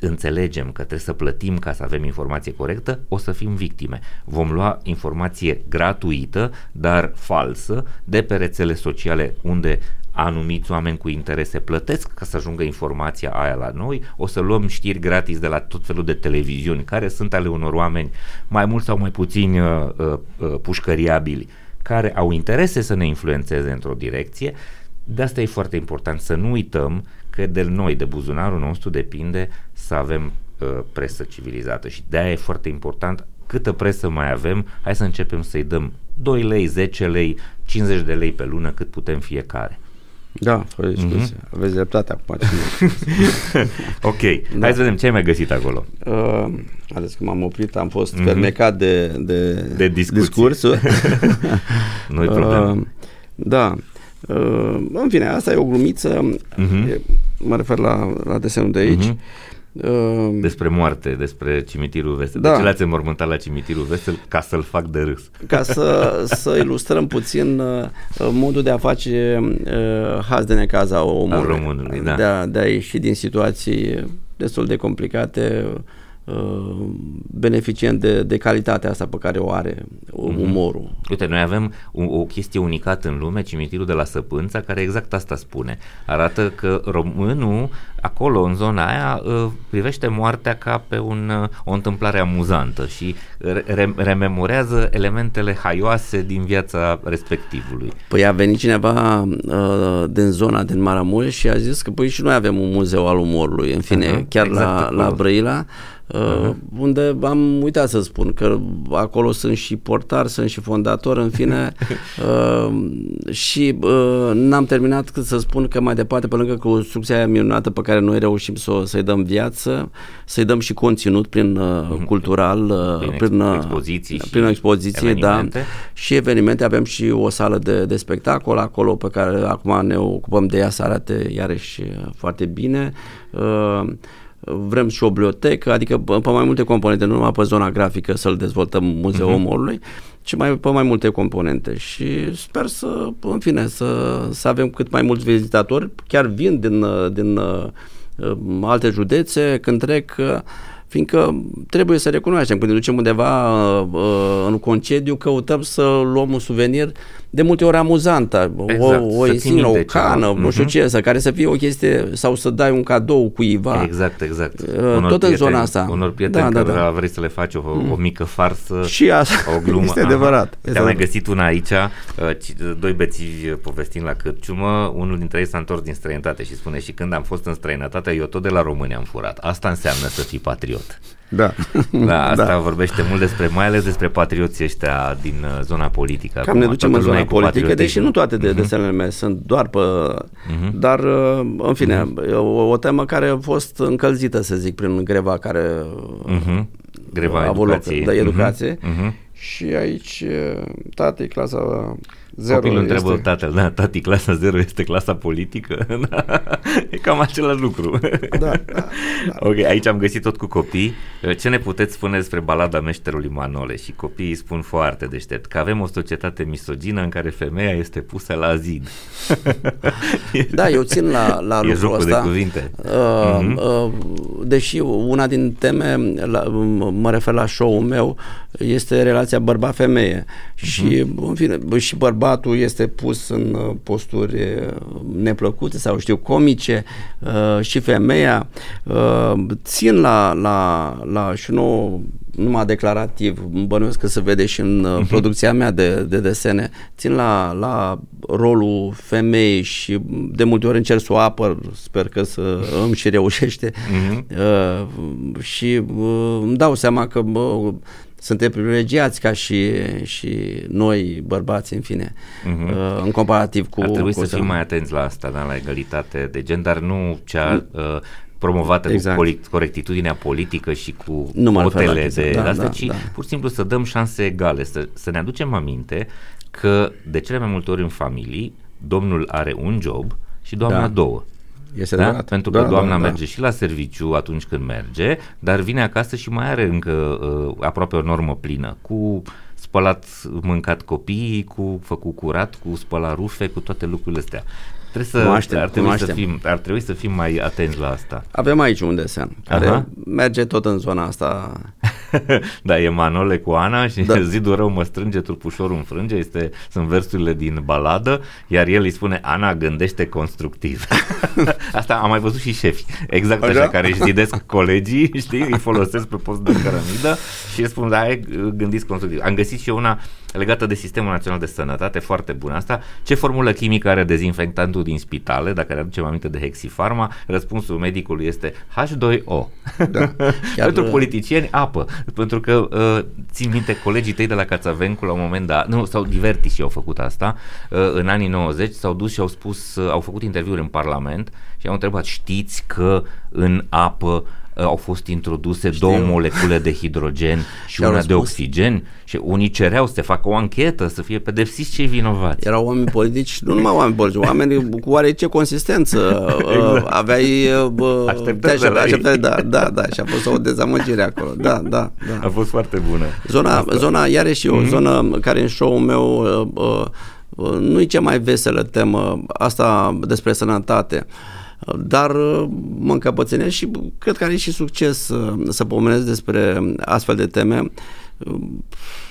înțelegem că trebuie să plătim ca să avem informație corectă, o să fim victime. Vom lua informație gratuită, dar falsă, de pe rețele sociale unde anumiți oameni cu interese plătesc ca să ajungă informația aia la noi, o să luăm știri gratis de la tot felul de televiziuni care sunt ale unor oameni mai mult sau mai puțin uh, uh, uh, pușcăriabili, care au interese să ne influențeze într-o direcție de asta e foarte important să nu uităm că de noi, de buzunarul nostru, depinde să avem uh, presă civilizată și de aia e foarte important câtă presă mai avem, hai să începem să-i dăm 2 lei, 10 lei, 50 de lei pe lună cât putem fiecare. Da, fără discuție. Mm-hmm. Aveți dreptate acum. ok, da. hai să vedem ce ai mai găsit acolo. Uh, ales că m-am oprit, am fost mm-hmm. fermecat de, de, de discursul. nu uh, da, Uh, în fine, asta e o glumiță, uh-huh. mă refer la, la desenul de aici. Uh-huh. Uh, despre moarte, despre cimitirul Vesel. Da. De ce l-ați înmormântat la cimitirul Vesel? Ca să-l fac de râs. Ca să, să ilustrăm puțin uh, modul de a face uh, haz de necaza omului. românului, da. De a, de a ieși din situații destul de complicate uh, beneficient de, de calitatea asta pe care o are mm-hmm. umorul. Uite, noi avem o, o chestie unicată în lume, cimitirul de la Săpânța, care exact asta spune. Arată că românul acolo, în zona aia, uh, privește moartea ca pe un, uh, o întâmplare amuzantă și re- rememorează elementele haioase din viața respectivului. Păi a venit cineva uh, din zona din Maramureș și a zis că păi și noi avem un muzeu al umorului, în fine, uh-huh, chiar exact la, la Brăila uh-huh. unde am uitat să spun că acolo sunt și portar, sunt și fondator, în fine, uh, și uh, n-am terminat cât să spun că mai departe, pe lângă construcția aia minunată pe care noi reușim să, să-i dăm viață, să-i dăm și conținut prin uh, cultural, uh, prin, prin, uh, expoziții, prin expoziție, da, și evenimente, avem și o sală de, de spectacol acolo pe care acum ne ocupăm de ea să arate iarăși uh, foarte bine. Uh, vrem și o bibliotecă, adică pe mai multe componente, nu numai pe zona grafică să-l dezvoltăm Muzeul uh-huh. Omorului, ci mai, pe mai multe componente și sper să, în fine, să, să avem cât mai mulți vizitatori, chiar vin din, din uh, alte județe când trec uh, fiindcă trebuie să recunoaștem, când ne ducem undeva uh, uh, în concediu, căutăm să luăm un suvenir de multe ori amuzant, exact, o, o insignă, o cană, uh-huh. nu știu mhm. ce, să, care să fie o chestie sau să dai un cadou cuiva. Exact, exact. Uh, unor tot prieteni, în zona asta. Unor prieteni da, da, da. vrei să le faci o, mm. o mică farsă, și asta, o glumă. Este adevărat. Te am mai găsit una aici, uh, doi bețivi povestind la cârciumă, unul dintre ei s-a întors din străinătate și spune și când am fost în străinătate, eu tot de la România am furat. Asta înseamnă să fii patriot. Da. Da, asta da. vorbește mult despre, mai ales despre patrioții ăștia din uh, zona politică. Cam Acum, ne ducem în zona politică, deși nu toate de uh-huh. desenele mele sunt doar pe... Uh-huh. Dar, uh, în fine, uh-huh. o, o temă care a fost încălzită, să zic, prin greva care uh-huh. greva a avut loc de educație. Uh-huh. Și aici, tati, clasa Zero Copilul întreabă este... tatăl, da, tati, clasa 0 este clasa politică? e cam același lucru. Da, da, da. Ok, aici am găsit tot cu copii. Ce ne puteți spune despre balada meșterului Manole? Și copiii spun foarte deștept că avem o societate misogină în care femeia este pusă la zid. da, eu țin la, la e lucrul ăsta. de cuvinte. Uh, uh-huh. uh, deși una din teme, la, mă refer la show-ul meu, este relația bărbat-femeie. Uh-huh. Și, în fine, și bărbat bărbatul este pus în uh, posturi uh, neplăcute sau știu comice uh, și femeia țin la, la, la și nu numai declarativ, bănuiesc că se vede și în uh-huh. producția mea de, de desene, țin la, la rolul femeii și de multe ori încerc să o apăr, sper că să îmi și reușește uh-huh. uh, și uh, îmi dau seama că uh, suntem privilegiați ca și, și noi, bărbați, în fine, uh-huh. în comparativ cu... Ar trebui cu să fim mai atenți la asta, da, la egalitate de gen, dar nu cea uh, promovată exact. cu corectitudinea politică și cu nu hotele de da, astea, da, ci da. pur și simplu să dăm șanse egale, să, să ne aducem aminte că de cele mai multe ori în familii, domnul are un job și doamna da. două. Este da? Pentru că da, doamna da, da. merge da. și la serviciu atunci când merge, dar vine acasă și mai are încă uh, aproape o normă plină, cu spălat, mâncat copiii, cu făcut curat, cu spălat rufe, cu toate lucrurile astea. Trebuie să, cunoaștem, ar, trebui să fim, ar trebui să fim mai atenți la asta. Avem aici un desen care Aha. merge tot în zona asta. da, e Manole cu Ana și da. zidul rău mă strânge, trupușorul înfrânge, este, sunt versurile din baladă, iar el îi spune Ana gândește constructiv. asta am mai văzut și șefi, exact așa, așa care își zidesc colegii, știi, îi folosesc pe post de cărămidă și îi spun, da, gândiți constructiv. Am găsit și eu una legată de Sistemul Național de Sănătate, foarte bună asta. Ce formulă chimică are dezinfectantul din spitale, dacă ne aducem aminte de Hexifarma? Răspunsul medicului este H2O. Da. Chiar... Pentru politicieni, apă. Pentru că, uh, țin minte, colegii tăi de la Cațavencu la un moment dat, nu, sau diverti și au făcut asta, uh, în anii 90 s-au dus și au spus, uh, au făcut interviuri în Parlament și au întrebat, știți că în apă Uh, au fost introduse Știu. două molecule de hidrogen și una răspuns. de oxigen și unii cereau să facă o anchetă, să fie pedepsiți cei vinovați. Erau oameni politici, nu numai oameni politici, oameni cu oarece consistență. exact. Uh, aveai uh, așteptări, așteptări, da, da, da, și a fost o dezamăgire acolo. Da, da, da. A fost foarte bună. Zona, Asta. zona iarăși mm-hmm. o mhm. zonă care în show-ul meu uh, uh, nu e cea mai veselă temă, asta despre sănătate. Uh, dar uh, mă încăpățânesc și cred că are și succes uh, să pomenesc despre astfel de teme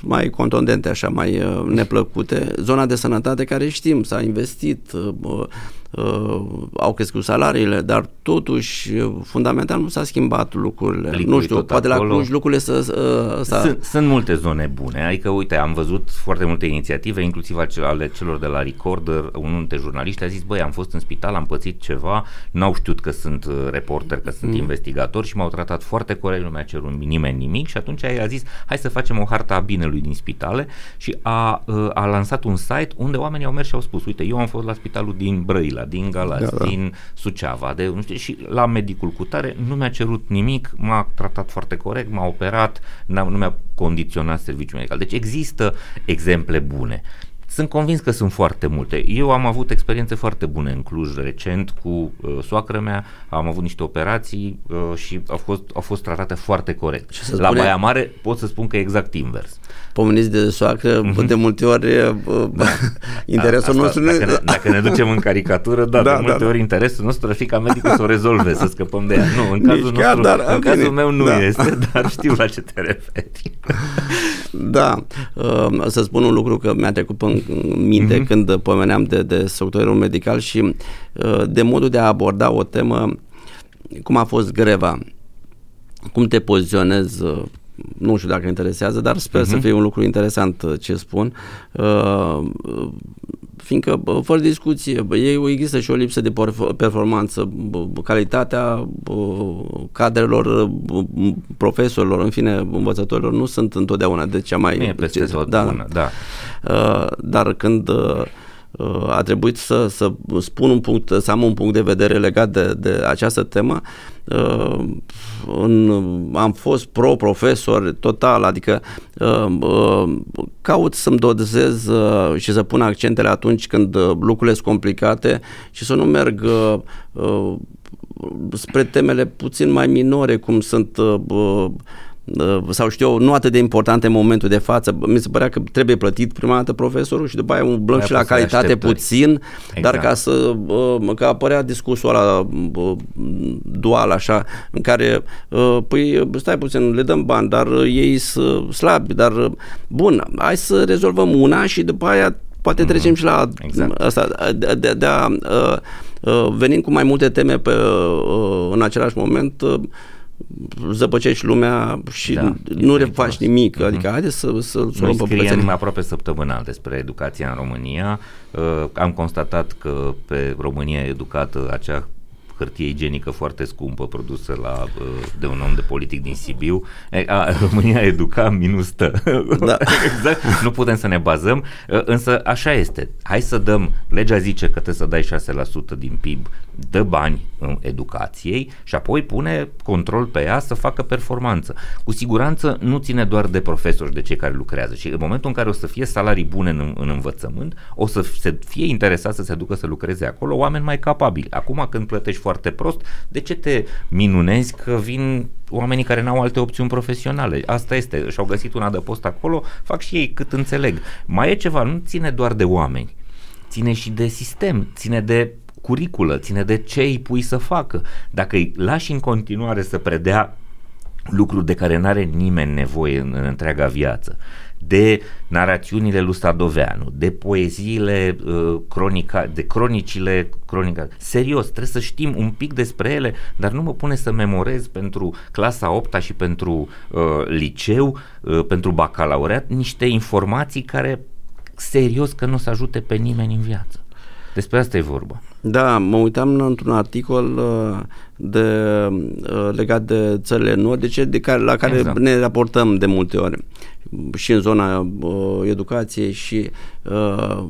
mai contundente, așa, mai neplăcute. Zona de sănătate care știm, s-a investit, uh, au crescut salariile, dar totuși fundamental nu s-a schimbat lucrurile. Licui nu știu, poate acolo. la Cluj lucrurile să... Uh, să... Sunt, sunt multe zone bune, adică uite, am văzut foarte multe inițiative, inclusiv ale celor de la Recorder, unul dintre jurnaliști a zis, băi, am fost în spital, am pățit ceva, n-au știut că sunt uh, reporter, că sunt mm. investigator și m-au tratat foarte corect, nu mi-a cerut nimeni nimic și atunci a zis, hai să facem o harta a binelui din spitale și a, uh, a lansat un site unde oamenii au mers și au spus, uite, eu am fost la spitalul din Brăila, Brăila, din Galați, da, da. din Suceava, de, nu știu, și la medicul cu tare nu mi-a cerut nimic, m-a tratat foarte corect, m-a operat, nu mi-a condiționat serviciul medical. Deci există exemple bune. Sunt convins că sunt foarte multe. Eu am avut experiențe foarte bune în Cluj recent cu uh, soacră mea, am avut niște operații uh, și au fost, au fost tratate foarte corect. La spune... Baia Mare pot să spun că e exact invers pomeniți de soacră, mm-hmm. de multe ori da. interesul Asta, nostru... Dacă ne, dacă ne ducem în caricatură, da, da de multe da, ori da. interesul nostru ar fi ca medicul să o rezolve, să scăpăm de ea. Nu, în cazul, Nici nostru, chiar, dar, în bine, cazul meu nu da. este, dar știu la ce te referi. Da, uh, să spun un lucru că mi-a trecut în minte mm-hmm. când pomeneam de, de sectorul medical și uh, de modul de a aborda o temă cum a fost greva, cum te poziționezi uh, nu știu dacă interesează, dar sper uh-huh. să mhm. fie un lucru interesant uh, ce spun. Uh, fiindcă, fără discuție, ei există și o lipsă de performanță, calitatea cadrelor, profesorilor, în fine, învățătorilor nu sunt întotdeauna de cea mai... Nu e peste tot da, bună, da. Uh, dar când a trebuit să, să spun un punct, să am un punct de vedere legat de, de această temă. În, am fost pro-profesor total, adică caut să-mi dozez și să pun accentele atunci când lucrurile sunt complicate și să nu merg spre temele puțin mai minore, cum sunt Uh, sau știu eu, nu atât de importante în momentul de față. Mi se părea că trebuie plătit prima dată profesorul și după aia umblăm și la calitate așteptări. puțin, exact. dar ca să uh, că apărea discursul ăla uh, dual așa, în care păi stai puțin, le dăm bani, dar ei sunt slabi, dar bun, hai să rezolvăm una și după aia poate trecem mm-hmm. și la exact. asta de, de, de a venim cu mai multe teme pe, în același moment zăpăcești lumea și da, nu refaci nimic. Uh-huh. Adică haide să, să, să Noi scriem aproape săptămânal despre educația în România. Uh, am constatat că pe România educată acea hârtie igienică foarte scumpă produsă la, de un om de politic din Sibiu. A, România educa minus tă. Da. exact. Nu putem să ne bazăm, însă așa este. Hai să dăm, legea zice că trebuie să dai 6% din PIB, dă bani în educației și apoi pune control pe ea să facă performanță. Cu siguranță nu ține doar de profesori, de cei care lucrează și în momentul în care o să fie salarii bune în, în învățământ, o să fie interesat să se ducă să lucreze acolo oameni mai capabili. Acum când plătești foarte prost, de ce te minunezi că vin oamenii care n-au alte opțiuni profesionale? Asta este, și-au găsit un adăpost acolo, fac și ei cât înțeleg. Mai e ceva, nu ține doar de oameni, ține și de sistem, ține de curiculă, ține de ce îi pui să facă. Dacă îi lași în continuare să predea lucruri de care n-are nimeni nevoie în, în întreaga viață, de narațiunile lui Stadoveanu, de poeziile uh, cronica, de cronicile cronica. Serios, trebuie să știm un pic despre ele, dar nu mă pune să memorez pentru clasa 8 și pentru uh, liceu, uh, pentru bacalaureat, niște informații care serios că nu o să ajute pe nimeni în viață. Despre asta e vorba. Da, mă uitam într-un articol uh, de, uh, legat de țările nordice de care, la care exact. ne raportăm de multe ori și în zona uh, educației și uh,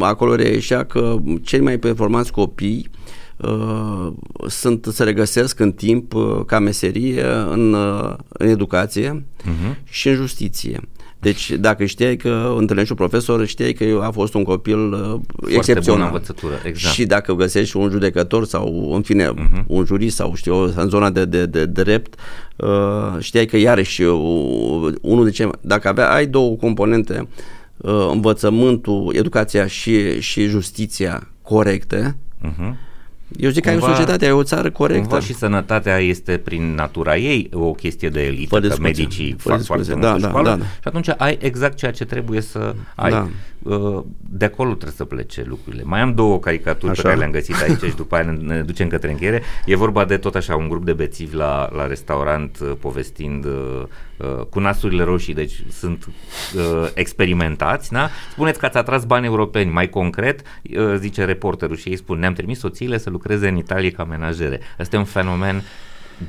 acolo reieșea că cei mai performanți copii uh, sunt, se regăsesc în timp uh, ca meserie în, uh, în educație uh-huh. și în justiție. Deci dacă știai că întâlnești un profesor, știai că a fost un copil uh, excepțional. învățătură, exact. Și dacă găsești un judecător sau, în fine, uh-huh. un jurist sau știu în zona de, de, de drept, uh, știai că iarăși uh, unul de ce dacă avea, ai două componente, uh, învățământul, educația și, și justiția corecte, uh-huh Eu zic că ai o societate, ai o țară corectă. Cumva și sănătatea este prin natura ei o chestie de elită, Fără că discuție. medicii Fără fac foarte discuție. multă Da, da, școală da, da. și atunci ai exact ceea ce trebuie să ai. Da. Uh, De acolo trebuie să plece lucrurile. Mai am două caricaturi Așa. pe care le-am găsit aici și după aia ne, ne ducem către încheiere. E vorba de tot așa un grup de bețivi la, la restaurant uh, povestind uh, uh, cu nasurile roșii, deci sunt uh, experimentați, da? Spuneți că ați atras bani europeni, mai concret, uh, zice reporterul și ei spun, ne-am trimis soțiile să lucreze în Italie ca menajere. Asta e un fenomen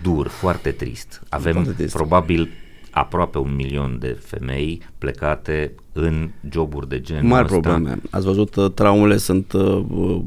dur, foarte trist. Avem Foarte trist. probabil aproape un milion de femei plecate în joburi de genul Mari ăsta. probleme. Ați văzut, uh, traumele sunt uh, uh,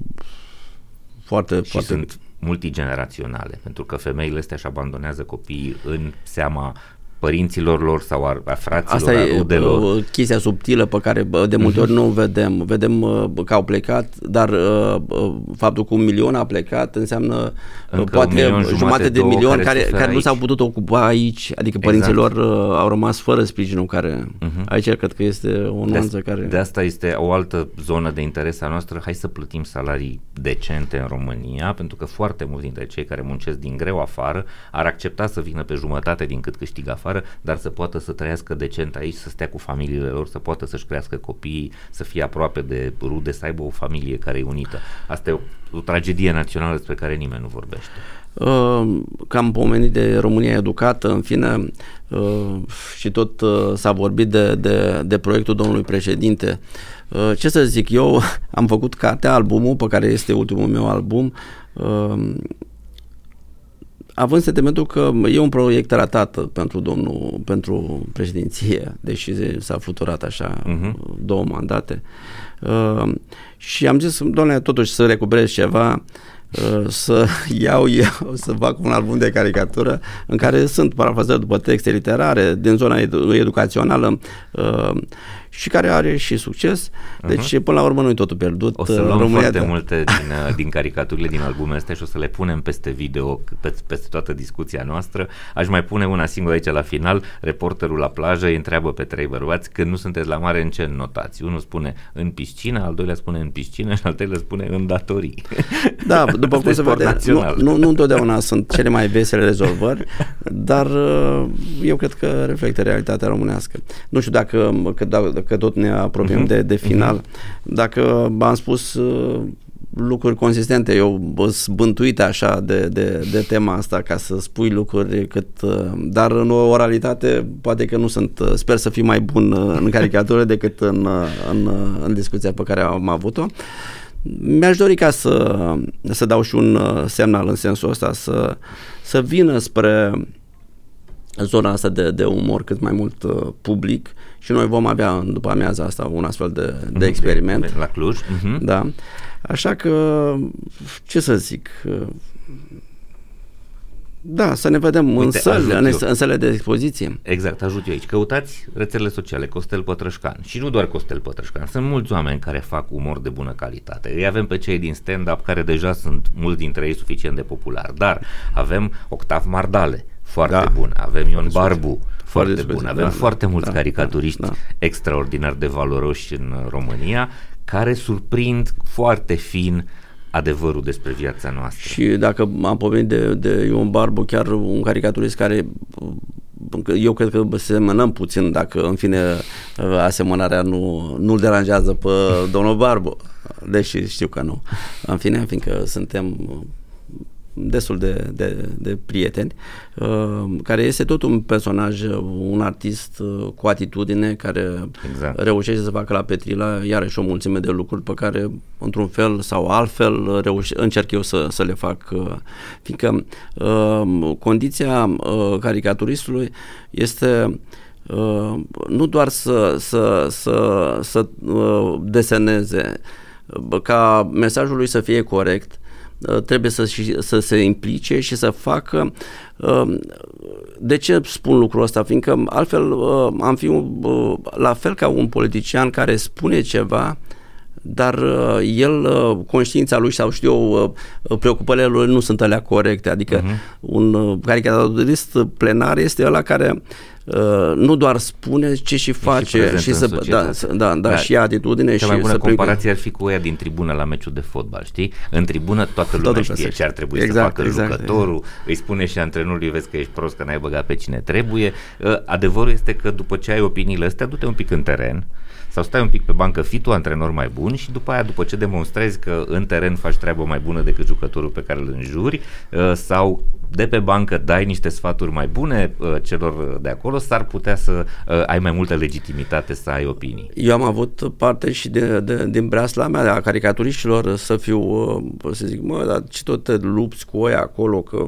foarte, și foarte... sunt multigeneraționale, pentru că femeile astea își abandonează copiii în seama părinților lor sau a, a fraților, Asta a e rudelor. uh, chestia subtilă pe care bă, de multe ori nu o vedem. Vedem uh, că au plecat, dar uh, uh, faptul că un milion a plecat înseamnă uh, Încă un poate milion, jumate, jumate de două milion care care, suferă care nu s-au aici. putut ocupa aici, adică părinții lor uh, au rămas fără sprijinul care Mhm. aici cred că este o De, nuanță asta, care... de asta este o altă zonă de interes a noastră. Hai să plătim salarii decente în România, pentru că foarte mulți dintre cei care muncesc din greu afară ar accepta să vină pe jumătate din cât câștigă afară, dar să poată să trăiască decent aici, să stea cu familiile lor, să poată să-și crească copiii, să fie aproape de rude, să aibă o familie care e unită. Asta e o, o tragedie națională despre care nimeni nu vorbește. Uh, că am pomenit de România educată, în fine, uh, și tot uh, s-a vorbit de, de, de proiectul domnului președinte. Uh, ce să zic, eu am făcut cartea, albumul, pe care este ultimul meu album, uh, având sentimentul că e un proiect ratat pentru domnul, pentru președinție, deși s-a fluturat așa Mhm. două mandate. Uh, și am zis, doamne, totuși să recuperez ceva, uh, să iau eu, să fac un album de caricatură în care sunt parafrazări după texte literare din zona edu- educațională uh, și care are și succes. Deci, până la urmă, nu e totul pierdut. Mhm. O să Uh, luăm România foarte da. multe din, uh, din caricaturile din albumul ăsta și o să le punem peste video, pe, peste toată discuția noastră. Aș mai pune una singură aici la final. Reporterul la plajă îi întreabă pe trei bărbați când nu sunteți la mare în ce notați. Unul spune în piscină, al doilea spune în piscină și al treilea spune în datorii. Da, după Asta cum e se sport vede, nu, național. nu, nu întotdeauna sunt cele mai vesele rezolvări, dar uh, eu cred că reflectă realitatea românească. Nu știu dacă, că, dacă tot ne apropiem Mhm, de, de final, dacă am spus uh, lucruri consistente, eu sunt bântuit așa de, de, de tema asta ca să spui lucruri cât, uh, dar în oralitate poate că nu sunt, uh, sper să fiu mai bun uh, în caricatură decât în, uh, în, uh, în discuția pe care am avut-o. Mi-aș dori ca să, să dau și un uh, semnal în sensul ăsta, să, să vină spre zona asta de, de umor cât mai mult uh, public și noi vom avea în după amiaza asta un astfel de, de experiment. La Cluj. Mhm. Da. Așa că, ce să zic, uh, da, să ne vedem Uite, în săli, ajut în, eu. în săle de expoziție. Exact, ajut eu aici. Căutați rețelele sociale, Costel Pătrășcan. Și nu doar Costel Pătrășcan, sunt mulți oameni care fac umor de bună calitate. Îi avem pe cei din stand-up care deja sunt mulți dintre ei suficient de populari, dar avem Octav Mardale, foarte Da. bun, avem Ion Foarte Barbu, foarte discuție, bun, da, avem da, foarte mulți da, caricaturiști da, da. extraordinar de valoroși în România, care surprind foarte fin adevărul despre viața noastră. Și dacă am pomenit de, de Ion Barbu, chiar un caricaturist care eu cred că semănăm puțin dacă în fine asemănarea nu, nu-l deranjează pe domnul Barbu, deși știu că nu. În fine, fiindcă suntem destul de, de, de prieteni, uh, care este tot un personaj, un artist uh, cu atitudine care Exact. reușește să facă la Petrila iarăși o mulțime de lucruri pe care într-un fel sau altfel reușe, încerc eu să, să le fac uh, fiindcă uh, condiția uh, caricaturistului este uh, nu doar să, să, să, să uh, deseneze uh, ca mesajul lui să fie corect uh, trebuie să, și, să se implice și să facă uh, de ce spun lucrul ăsta? Fiindcă altfel uh, am fi uh, la fel ca un politician care spune ceva dar uh, el, uh, conștiința lui sau știu eu, uh, preocupările lui nu sunt alea corecte, adică uh-huh. un uh, caricaturist plenar este ăla care uh, nu doar spune, ci și face și, și să, da, da, da, da, și atitudine Cea și mai bună să comparație ar fi cu ea din tribună la meciul de fotbal, știi? În tribună toată lumea toată știe ce ar trebui exact, să facă exact, jucătorul, exact. îi spune și antrenorului, vezi că ești prost, că n-ai băgat pe cine trebuie. Uh, adevărul este că după ce ai opiniile astea, du-te un pic în teren, sau stai un pic pe bancă, fii tu antrenor mai bun și după aia, după ce demonstrezi că în teren faci treabă mai bună decât jucătorul pe care îl înjuri uh, sau de pe bancă dai niște sfaturi mai bune uh, celor de acolo, s-ar putea să uh, ai mai multă legitimitate să ai opinii. Eu am avut parte și de, de, din breasla mea, a caricaturiștilor, să fiu, să zic, mă, dar ce tot te lupți cu oi acolo, că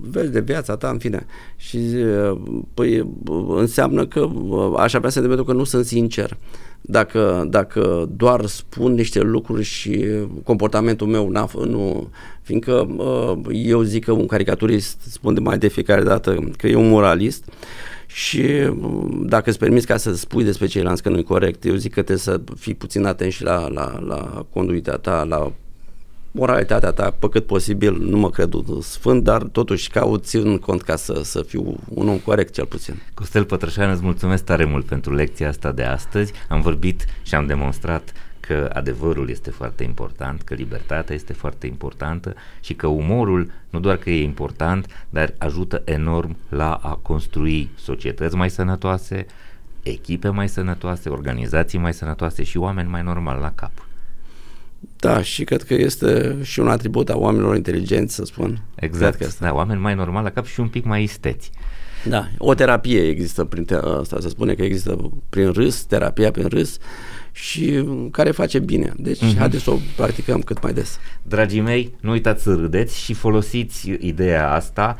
vezi de viața ta, în fine. Și păi înseamnă că aș avea sentimentul că nu sunt sincer. Dacă, dacă doar spun niște lucruri și comportamentul meu n-a, nu, fiindcă eu zic că un caricaturist spune mai de fiecare dată că e un moralist și dacă îți permiți ca să spui despre ceilalți că nu e corect, eu zic că trebuie să fii puțin atent și la, la, la conduita ta, la moralitatea ta, pe cât posibil, nu mă cred sfânt, dar totuși caut, țin cont ca să, să fiu un om corect cel puțin. Costel Pătrășan, îți mulțumesc tare mult pentru lecția asta de astăzi. Am vorbit și am demonstrat că adevărul este foarte important, că libertatea este foarte importantă și că umorul nu doar că e important, dar ajută enorm la a construi societăți mai sănătoase, echipe mai sănătoase, organizații mai sănătoase și oameni mai normal la cap. Da, și cred că este și un atribut a oamenilor inteligenți, să spun. Exact, că da, oameni mai normal la cap și un pic mai isteți. Da, o terapie există prin te- asta, se spune că există prin râs, terapia prin râs și care face bine. Deci uh-huh. haideți să o practicăm cât mai des. Dragii mei, nu uitați să râdeți și folosiți ideea asta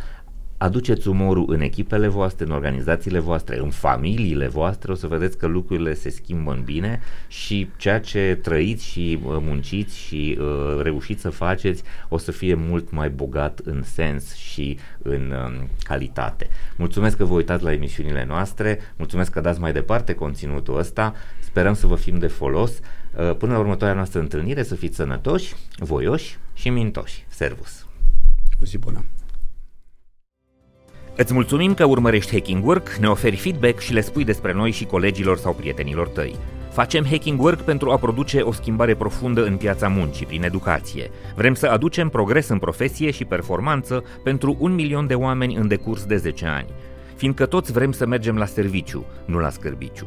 aduceți umorul în echipele voastre, în organizațiile voastre, în familiile voastre, o să vedeți că lucrurile se schimbă în bine și ceea ce trăiți și uh, munciți și uh, reușiți să faceți o să fie mult mai bogat în sens și în um, calitate. Mulțumesc că vă uitați la emisiunile noastre, mulțumesc că dați mai departe conținutul ăsta, sperăm să vă fim de folos. Uh, până la următoarea noastră întâlnire, să fiți sănătoși, voioși și mintoși. Servus! O zi bună! Îți mulțumim că urmărești Hacking Work, ne oferi feedback și le spui despre noi și colegilor sau prietenilor tăi. Facem Hacking Work pentru a produce o schimbare profundă în piața muncii prin educație. Vrem să aducem progres în profesie și performanță pentru un milion de oameni în decurs de 10 ani. Fiindcă toți vrem să mergem la serviciu, nu la scârbiciu.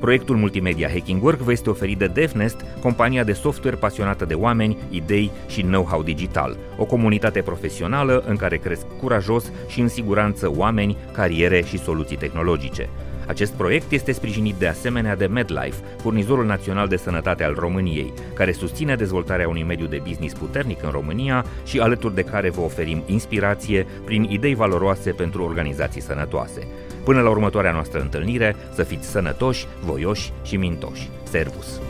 Proiectul multimedia Hacking Work vă este oferit de DevNest, compania de software pasionată de oameni, idei și know-how digital, o comunitate profesională în care cresc curajos și în siguranță oameni, cariere și soluții tehnologice. Acest proiect este sprijinit de asemenea de MedLife, furnizorul național de sănătate al României, care susține dezvoltarea unui mediu de business puternic în România și alături de care vă oferim inspirație prin idei valoroase pentru organizații sănătoase. Până la următoarea noastră întâlnire, să fiți sănătoși, voioși și mintoși. Servus!